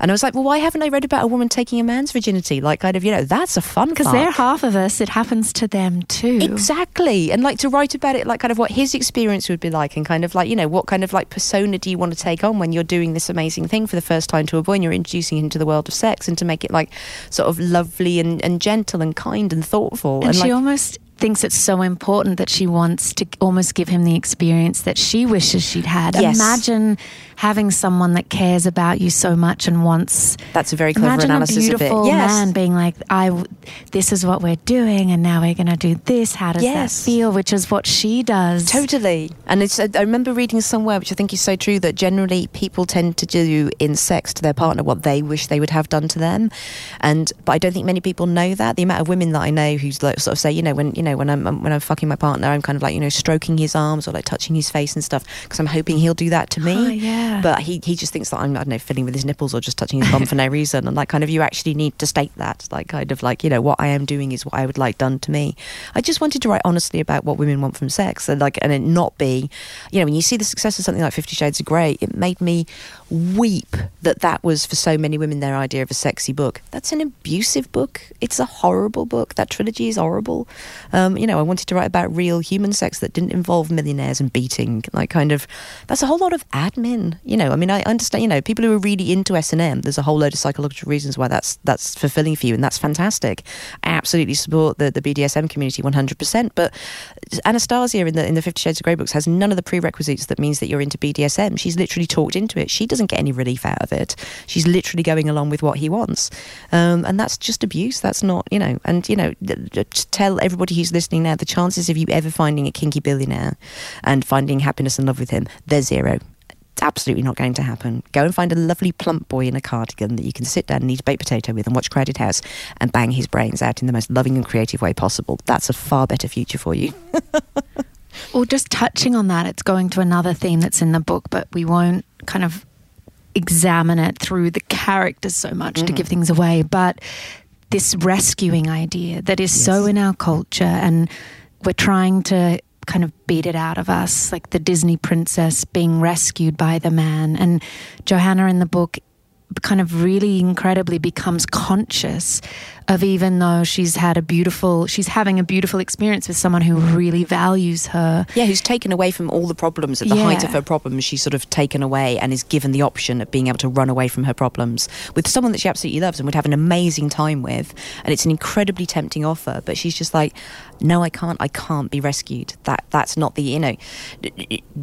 And I was like, well, why haven't I read about a woman taking a man's virginity? Like, kind of, you know, that's a fun Because they're half of us. It happens to them too. Exactly. And like to write about it, like kind of what his experience would be like and kind of like, you know, what kind of like persona do you want to take on when you're doing this amazing thing for the first time to a boy and you're introducing him to the world of sex and to make it like sort of lovely and, and gentle and kind and thoughtful. And, and she like, almost thinks it's so important that she wants to almost give him the experience that she wishes she'd had. Yes. Imagine having someone that cares about you so much and wants. That's a very clever imagine analysis a beautiful of it. Yes. man being like, "I, this is what we're doing, and now we're going to do this. How does yes. that feel?" Which is what she does. Totally. And it's. I remember reading somewhere, which I think is so true, that generally people tend to do in sex to their partner what they wish they would have done to them, and but I don't think many people know that. The amount of women that I know who's like, sort of say, you know, when you know know, when I'm um, when I'm fucking my partner, I'm kind of like you know stroking his arms or like touching his face and stuff because I'm hoping he'll do that to me. Oh, yeah. But he he just thinks that I'm I don't know fiddling with his nipples or just touching his bum for no reason. And like kind of you actually need to state that like kind of like you know what I am doing is what I would like done to me. I just wanted to write honestly about what women want from sex and like and it not be, you know, when you see the success of something like Fifty Shades of Grey, it made me weep that that was for so many women their idea of a sexy book. That's an abusive book. It's a horrible book. That trilogy is horrible. Um, you know, I wanted to write about real human sex that didn't involve millionaires and beating. Like, kind of, that's a whole lot of admin. You know, I mean, I understand. You know, people who are really into S and M. There's a whole load of psychological reasons why that's that's fulfilling for you, and that's fantastic. I absolutely support the the BDSM community 100%. But Anastasia in the in the Fifty Shades of Grey books has none of the prerequisites that means that you're into BDSM. She's literally talked into it. She doesn't get any relief out of it. She's literally going along with what he wants, um, and that's just abuse. That's not, you know. And you know, tell everybody who's listening now, the chances of you ever finding a kinky billionaire and finding happiness and love with him, they're zero. It's absolutely not going to happen. Go and find a lovely plump boy in a cardigan that you can sit down and eat a baked potato with and watch Crowded House and bang his brains out in the most loving and creative way possible. That's a far better future for you. well, just touching on that, it's going to another theme that's in the book, but we won't kind of examine it through the characters so much mm. to give things away. But this rescuing idea that is yes. so in our culture, and we're trying to kind of beat it out of us, like the Disney princess being rescued by the man. And Johanna in the book kind of really incredibly becomes conscious of even though she's had a beautiful she's having a beautiful experience with someone who really values her. Yeah who's taken away from all the problems. At the yeah. height of her problems she's sort of taken away and is given the option of being able to run away from her problems with someone that she absolutely loves and would have an amazing time with. And it's an incredibly tempting offer but she's just like no i can't i can't be rescued. That that's not the you know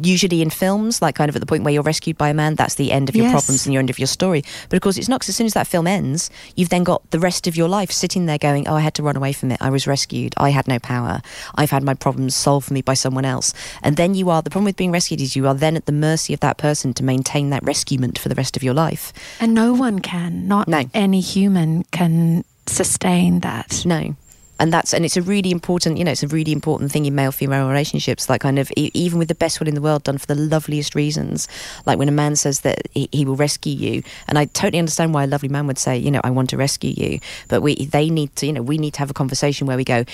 usually in films like kind of at the point where you're rescued by a man that's the end of your yes. problems and your end of your story. But of course it's not because as soon as that film ends you've then got the rest of your life sitting there going, Oh, I had to run away from it. I was rescued. I had no power. I've had my problems solved for me by someone else. And then you are, the problem with being rescued is you are then at the mercy of that person to maintain that rescuement for the rest of your life. And no one can, not no. any human can sustain that. No and that's and it's a really important you know it's a really important thing in male female relationships. Like kind of even with the best will in the world done for the loveliest reasons. Like when a man says that he, he, will rescue you and i totally understand why a lovely man would say you know i want to rescue you. But we they need to you know we need to have a conversation where we go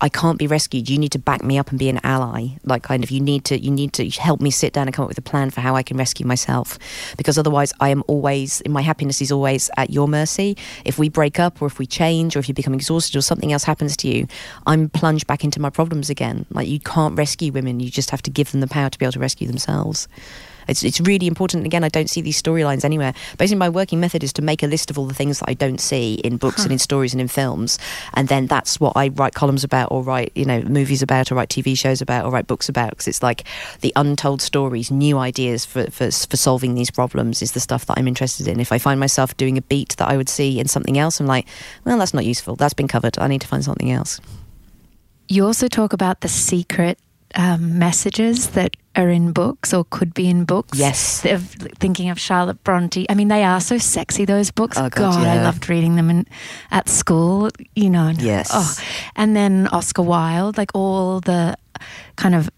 I can't be rescued. You need to back me up and be an ally. Like kind of you need to you need to help me sit down and come up with a plan for how I can rescue myself. Because otherwise I am always my happiness is always at your mercy. If we break up or if we change or if you become exhausted or something else happens to you, I'm plunged back into my problems again. Like you can't rescue women, you just have to give them the power to be able to rescue themselves. It's, it's really important. Again, I don't see these storylines anywhere. Basically, my working method is to make a list of all the things that I don't see in books huh. and in stories and in films, and then that's what I write columns about, or write you know movies about, or write TV shows about, or write books about. Because it's like the untold stories, new ideas for, for for solving these problems is the stuff that I'm interested in. If I find myself doing a beat that I would see in something else, I'm like, well, that's not useful. That's been covered. I need to find something else. You also talk about the secret um, messages that are in books or could be in books. Yes. thinking of Charlotte Bronte. I mean, they are so sexy, those books. Oh, God, God yeah. I loved reading them in, at school, you know. Yes. Oh. And then Oscar Wilde, like all the kind of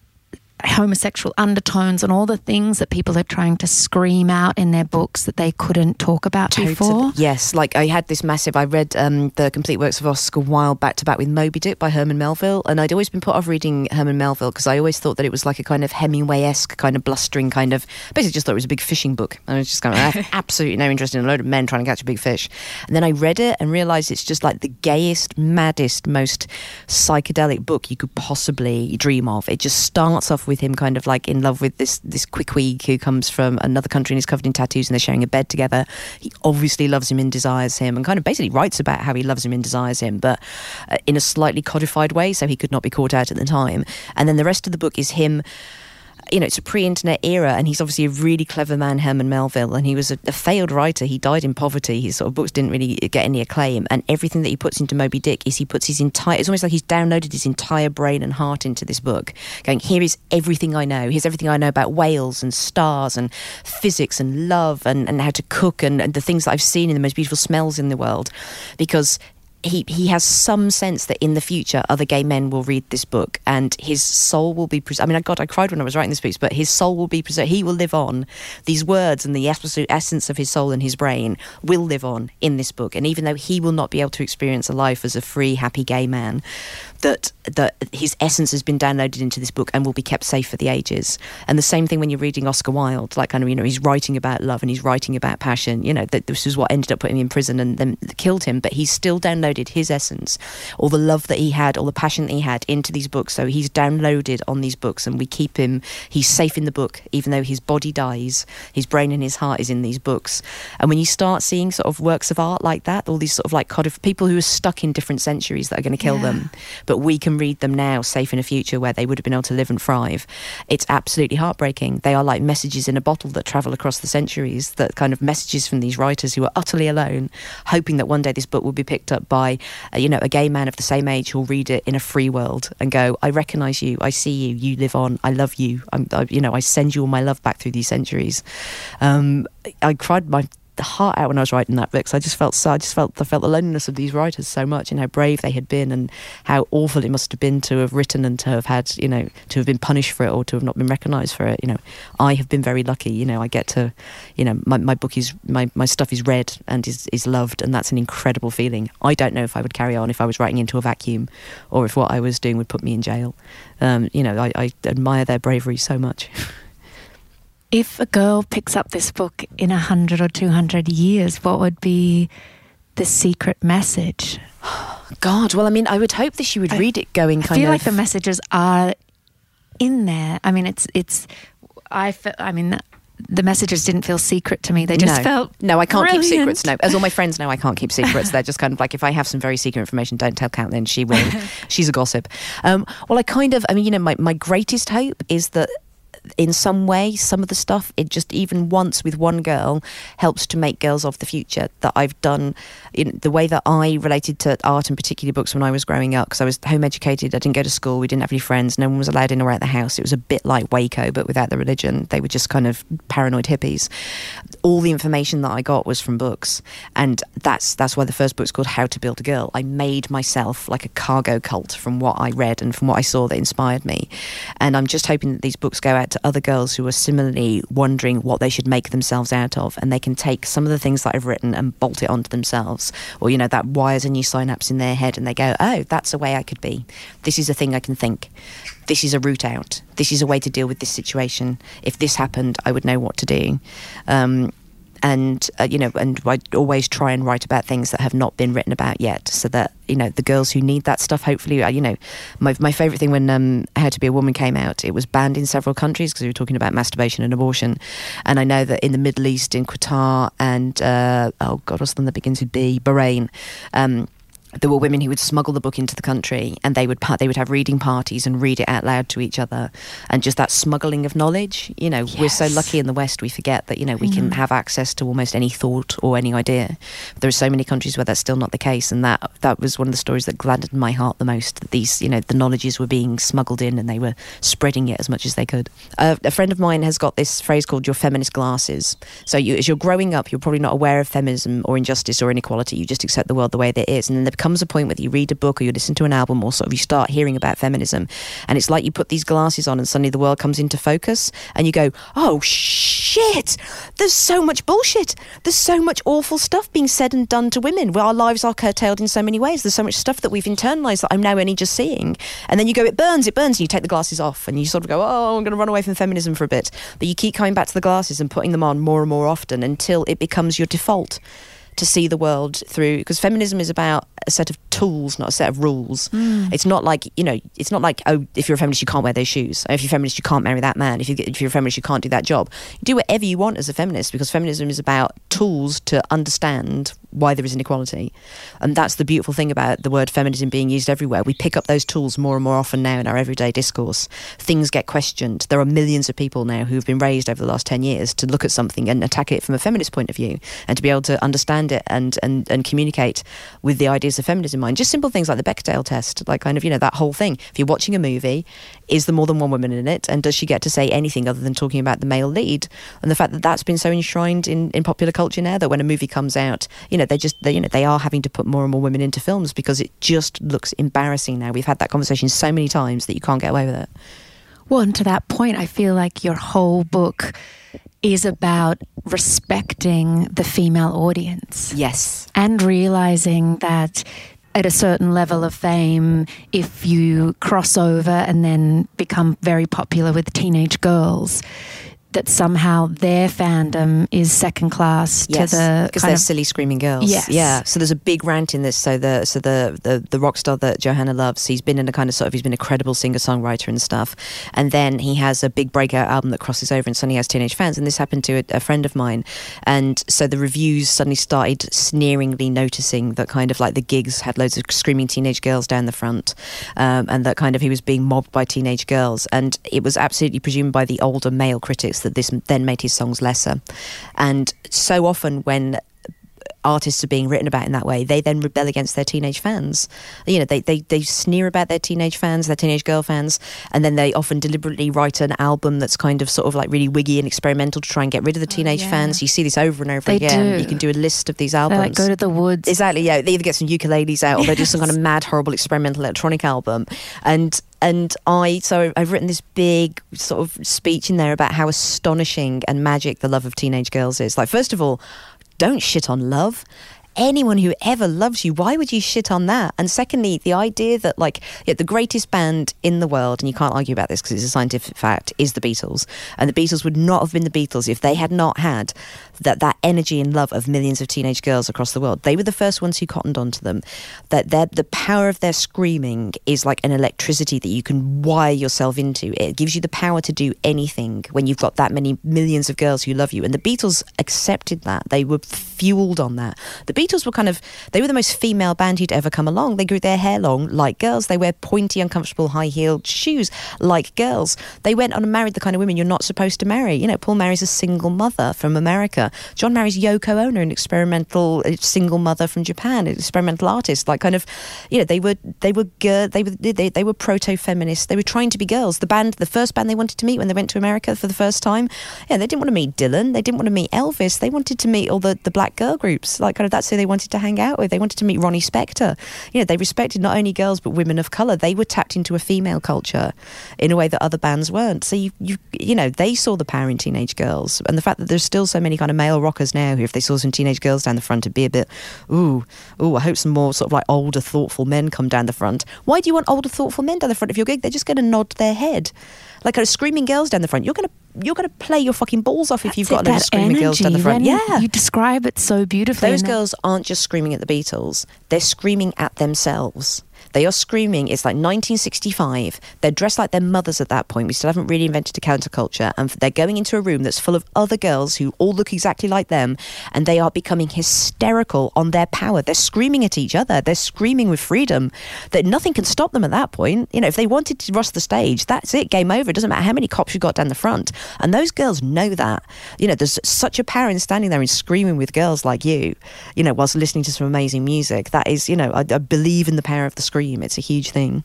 homosexual undertones and all the things that people are trying to scream out in their books that they couldn't talk about totally. before. Yes, like I had this massive. I read um, the complete works of Oscar Wilde back to back with Moby Dick by Herman Melville, and I'd always been put off reading Herman Melville because I always thought that it was like a kind of Hemingway esque kind of blustering kind of. Basically, just thought it was a big fishing book. I was just kind of absolutely no interest in a load of men trying to catch a big fish. And then I read it and realised it's just like the gayest, maddest, most psychedelic book you could possibly dream of. It just starts off with him kind of like in love with this this Queequeg who comes from another country and is covered in tattoos and they're sharing a bed together. He obviously loves him and desires him and kind of basically writes about how he loves him and desires him, but uh, in a slightly codified way, so he could not be caught out at the time. And then the rest of the book is him you know, it's a pre-internet era, and he's obviously a really clever man, Herman Melville, and he was a, a, failed writer. He died in poverty. His sort of books didn't really get any acclaim, and everything that he puts into Moby Dick is he puts his entire. It's almost like he's downloaded his entire brain and heart into this book, going, "Here is everything I know. Here's everything I know about whales and stars and physics and love and, and how to cook and, and the things that I've seen in the most beautiful smells in the world," because he he has some sense that in the future other gay men will read this book and his soul will be. Pres- I mean, God, I cried when I was writing this piece, but his soul will be preserved. He will live on. These words and the essence of his soul and his brain will live on in this book. And even though he will not be able to experience a life as a free, happy gay man, that that his essence has been downloaded into this book and will be kept safe for the ages. And the same thing when you're reading Oscar Wilde, like kind of you know he's writing about love and he's writing about passion. You know that this is what ended up putting him in prison and then killed him, but he's still downloaded his essence, all the love that he had, all the passion that he had into these books. So he's downloaded on these books, and we keep him. He's safe in the book, even though his body dies. His brain and his heart is in these books. And when you start seeing sort of works of art like that, all these sort of like people who are stuck in different centuries that are going to kill yeah. them, but we can read them now, safe in a future where they would have been able to live and thrive. It's absolutely heartbreaking. They are like messages in a bottle that travel across the centuries. That kind of messages from these writers who are utterly alone, hoping that one day this book will be picked up by, uh, you know, a gay man of the same age who'll read it in a free world and go, "I recognise you. I see you. You live on. I love you. I'm, I, you know, I send you all my love back through these centuries." Um, I cried my the heart out when I was writing that book. because I just felt so. I just felt I felt the loneliness of these writers so much, and how brave they had been, and how awful it must have been to have written and to have had, you know, to have been punished for it or to have not been recognised for it. You know, I have been very lucky. You know, I get to, you know, my, my book is my, my stuff is read and is is loved, and that's an incredible feeling. I don't know if I would carry on if I was writing into a vacuum, or if what I was doing would put me in jail. Um, you know, I, I admire their bravery so much. If a girl picks up this book in a hundred or two hundred years, what would be the secret message? God, well, I mean, I would hope that she would I, read it going. I feel of... like the messages are in there. I mean, it's it's. I feel, I mean. The messages didn't feel secret to me. They just no. felt no. I can't brilliant. keep secrets. No, as all my friends know, I can't keep secrets. They're just kind of like if I have some very secret information, don't tell Caitlin. She will. She's a gossip. Um, well, I kind of. I mean, you know, my my greatest hope is that in some way, some of the stuff, it just even once with one girl helps to make girls of the future that I've done in the way that I related to art and particularly books when I was growing up because I was home educated. I didn't go to school. We didn't have any friends. No one was allowed in or out the house. It was a bit like Waco, but without the religion. They were just kind of paranoid hippies. All the information that I got was from books, and that's that's why the first book's called How to Build a Girl. I made myself like a cargo cult from what I read and from what I saw that inspired me, and I'm just hoping that these books go out to other girls who are similarly wondering what they should make themselves out of, and they can take some of the things that I've written and bolt it onto themselves, or you know that wires a new synapse in their head, and they go, "Oh, that's a way I could be. This is a thing I can think. This is a route out. This is a way to deal with this situation. If this happened, I would know what to do." Um, and uh, you know, and I always try and write about things that have not been written about yet, so that you know the girls who need that stuff. Hopefully, uh, you know, my my favorite thing when um, How to Be a Woman came out, it was banned in several countries because we were talking about masturbation and abortion, and I know that in the Middle East, in Qatar, and uh, oh god, what's the one that begins with B, Bahrain. Um, there were women who would smuggle the book into the country and they would they would have reading parties and read it out loud to each other. And just that smuggling of knowledge you know yes. we're so lucky in the west we forget that you know we mm. can have access to almost any thought or any idea. There are so many countries where that's still not the case. And that that was one of the stories that gladdened my heart the most that these you know the knowledges were being smuggled in and they were spreading it as much as they could. Uh, a friend of mine has got this phrase called your feminist glasses. So you, as you're growing up you're probably not aware of feminism or injustice or inequality. You just accept the world the way that it is. And then there comes a point whether you read a book or you listen to an album or sort of you start hearing about feminism. And it's like you put these glasses on and suddenly the world comes into focus and you go oh shit there's so much bullshit. There's so much awful stuff being said and done to women. Where our lives are curtailed in so many ways. There's so much stuff that we've internalized that I'm now only just seeing. And then you go it burns it burns and you take the glasses off and you sort of go oh I'm going to run away from feminism for a bit. But you keep coming back to the glasses and putting them on more and more often until it becomes your default to see the world through because feminism is about a set of tools, not a set of rules. Mm. It's not like you know, it's not like oh, if you're a feminist, you can't wear those shoes. If you're a feminist, you can't marry that man. If you if you're a feminist, you can't do that job. do whatever you want as a feminist because feminism is about tools to understand why there is inequality. And that's the beautiful thing about the word feminism being used everywhere. We pick up those tools more and more often now in our everyday discourse. Things get questioned. There are millions of people now who've been raised over the last 10 years to look at something and attack it from a feminist point of view and to be able to understand it and, and, and communicate with the ideas of feminism in mind. Just simple things like the Bechdel test, like kind of, you know, that whole thing. If you're watching a movie, is there more than one woman in it? And does she get to say anything other than talking about the male lead? And the fact that that's been so enshrined in, in popular culture now that when a movie comes out, you you know they're just they, you know they are having to put more and more women into films because it just looks embarrassing now. We've had that conversation so many times that you can't get away with it. Well, and to that point, I feel like your whole book is about respecting the female audience. Yes. And realizing that at a certain level of fame, if you cross over and then become very popular with teenage girls, that somehow their fandom is second class yes, to the because they're of, silly screaming girls. Yes. yeah. So there's a big rant in this. So the so the, the the rock star that Johanna loves, he's been in a kind of sort of he's been a credible singer songwriter and stuff, and then he has a big breakout album that crosses over and suddenly has teenage fans. And this happened to a, a friend of mine, and so the reviews suddenly started sneeringly noticing that kind of like the gigs had loads of screaming teenage girls down the front, um, and that kind of he was being mobbed by teenage girls, and it was absolutely presumed by the older male critics that this then made his songs lesser. And so often when artists are being written about in that way, they then rebel against their teenage fans. You know, they, they, they sneer about their teenage fans, their teenage girl fans, and then they often deliberately write an album that's kind of sort of like really wiggy and experimental to try and get rid of the oh, teenage oh, yeah. fans. You see this over and over they again. Do. You can do a list of these albums. Like go to the woods. Exactly, yeah. They either get some ukuleles out or yes. they do some kind of mad, horrible experimental electronic album. And and I so I've written this big sort of speech in there about how astonishing and magic the love of teenage girls is. Like first of all, don't shit on love anyone who ever loves you, why would you shit on that? And secondly, the idea that like yeah, the greatest band in the world, and you can't argue about this because it's a scientific fact, is the Beatles. And the Beatles would not have been the Beatles if they had not had that that energy and love of millions of teenage girls across the world. They were the first ones who cottoned onto them. That the power of their screaming is like an electricity that you can wire yourself into. It gives you the power to do anything when you've got that many millions of girls who love you. And the Beatles accepted that. They were fueled on that. The Beatles were kind of they were the most female band who'd ever come along. They grew their hair long like girls. They wear pointy, uncomfortable, high heeled shoes like girls. They went on and married the kind of women you're not supposed to marry. You know, Paul marries a single mother from America. John marries Yoko Ono, an experimental uh, single mother from Japan, an experimental artist. Like kind of, you know, they were they were they were they, they were proto feminists. They were trying to be girls. The band, the first band they wanted to meet when they went to America for the first time, yeah, they didn't want to meet Dylan. They didn't want to meet Elvis. They wanted to meet all the the black girl groups. Like kind of that's who they wanted to hang out with. They wanted to meet Ronnie Spector. You know, they respected not only girls but women of color. They were tapped into a female culture in a way that other bands weren't. So you you you know they saw the power in teenage girls, and the fact that there's still so many kind of male rockers now who, if they saw some teenage girls down the front, would be a bit, ooh, ooh. I hope some more sort of like older, thoughtful men come down the front. Why do you want older, thoughtful men down the front of your gig? They're just going to nod their head like kind screaming girls down the front. You're gonna you're gonna play your fucking balls off if you've got those screaming energy, girls down the front. Yeah, you describe it so beautifully. Those girls aren't just screaming at the Beatles; they're screaming at themselves. They are screaming. It's like 1965. They're dressed like their mothers at that point. We still haven't really invented a counterculture. And they're going into a room that's full of other girls who all look exactly like them. And they are becoming hysterical on their power. They're screaming at each other. They're screaming with freedom. That nothing can stop them at that point. You know, if they wanted to rush the stage, that's it. Game over. It doesn't matter how many cops you got down the front. And those girls know that. You know, there's such a power in standing there and screaming with girls like you, you know, whilst listening to some amazing music. That is, you know, I, I believe in the power of the scream dream. It's a huge thing.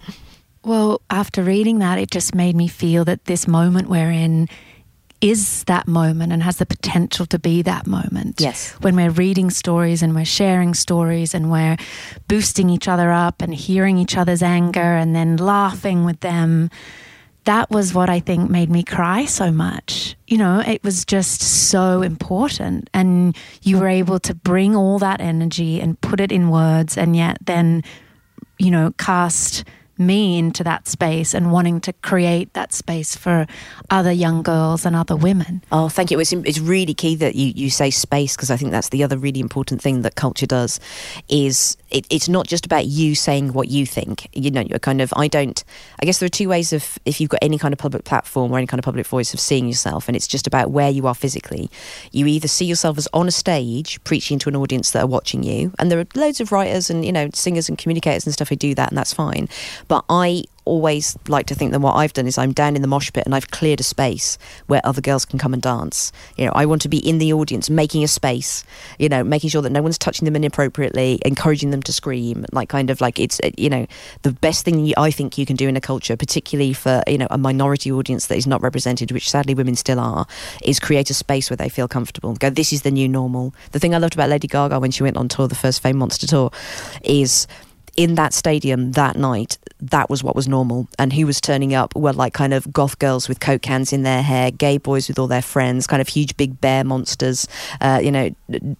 Well, after reading that, it just made me feel that this moment we're in is that moment and has the potential to be that moment. Yes. When we're reading stories and we're sharing stories and we're boosting each other up and hearing each other's anger and then laughing with them. That was what I think made me cry so much. You know, it was just so important. And you were able to bring all that energy and put it in words and yet then you know, cast me into that space and wanting to create that space for other young girls and other women. Oh, thank you. It's, it's really key that you, you say space because I think that's the other really important thing that culture does is it, it's not just about you saying what you think. You know, you're kind of, I don't, I guess there are two ways of, if you've got any kind of public platform or any kind of public voice of seeing yourself, and it's just about where you are physically. You either see yourself as on a stage preaching to an audience that are watching you, and there are loads of writers and, you know, singers and communicators and stuff who do that, and that's fine But I always like to think that what I've done is I'm down in the mosh pit and I've cleared a space where other girls can come and dance. You know, I want to be in the audience, making a space, you know, making sure that no one's touching them inappropriately, encouraging them to scream, like kind of like it's, you know, the best thing I think you can do in a culture, particularly for, you know, a minority audience that is not represented, which sadly women still are, is create a space where they feel comfortable. Go, this is the new normal. The thing I loved about Lady Gaga when she went on tour, the first Fame Monster tour, is in that stadium that night, that was what was normal. And who was turning up were like kind of goth girls with coke cans in their hair, gay boys with all their friends, kind of huge big bear monsters, uh, you know,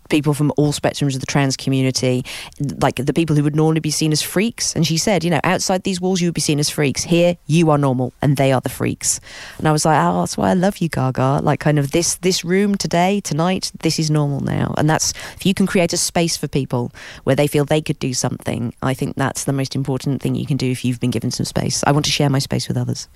people from all spectrums of the trans community, like the people who would normally be seen as freaks. And she said, you know, outside these walls, you would be seen as freaks. Here, you are normal and they are the freaks. And I was like, oh, that's why I love you, Gaga. Like, kind of this, this room today, tonight, this is normal now. And that's, if you can create a space for people where they feel they could do something, I think that's the most important thing you can do if you've been given some space. I want to share my space with others.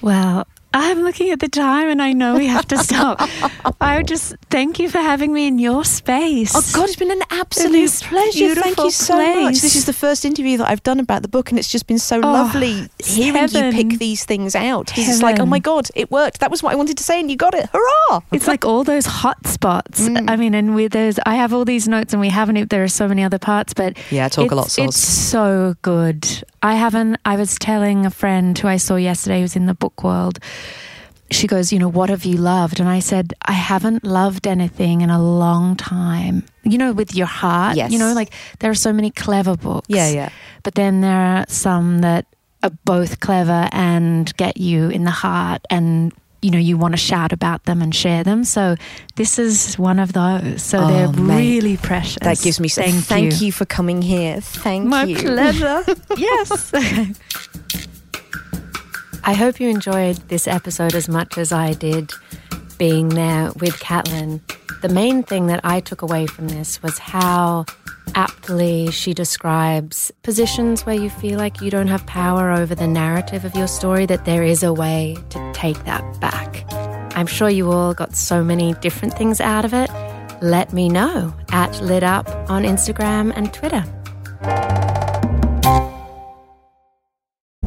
Wow. I'm looking at the time and I know we have to stop. I would just thank you for having me in your space. Oh God, it's been an absolute pleasure. Thank you so place. much. This is the first interview that I've done about the book, and it's just been so oh, lovely hearing heaven. you pick these things out. Because it's like, oh my God, it worked. That was what I wanted to say, and you got it. Hurrah! It's like all those hot spots. Mm. I mean, and with those, I have all these notes, and we haven't. There are so many other parts, but yeah, talk a lot. It's so good. I haven't. I was telling a friend who I saw yesterday who's in the book world she goes, You know, what have you loved? And I said, I haven't loved anything in a long time. You know, with your heart. Yes. You know, like there are so many clever books. Yeah, yeah. But then there are some that are both clever and get you in the heart and you know you want to shout about them and share them. So this is one of those. So oh, they're mate. really precious. That gives me thank, thank you. you for coming here. Thank my you. my pleasure. Yes. I hope you enjoyed this episode as much as I did being there with Caitlin. The main thing that I took away from this was how aptly she describes positions where you feel like you don't have power over the narrative of your story, that there is a way to take that back. I'm sure you all got so many different things out of it. Let me know at Lit Up on Instagram and Twitter.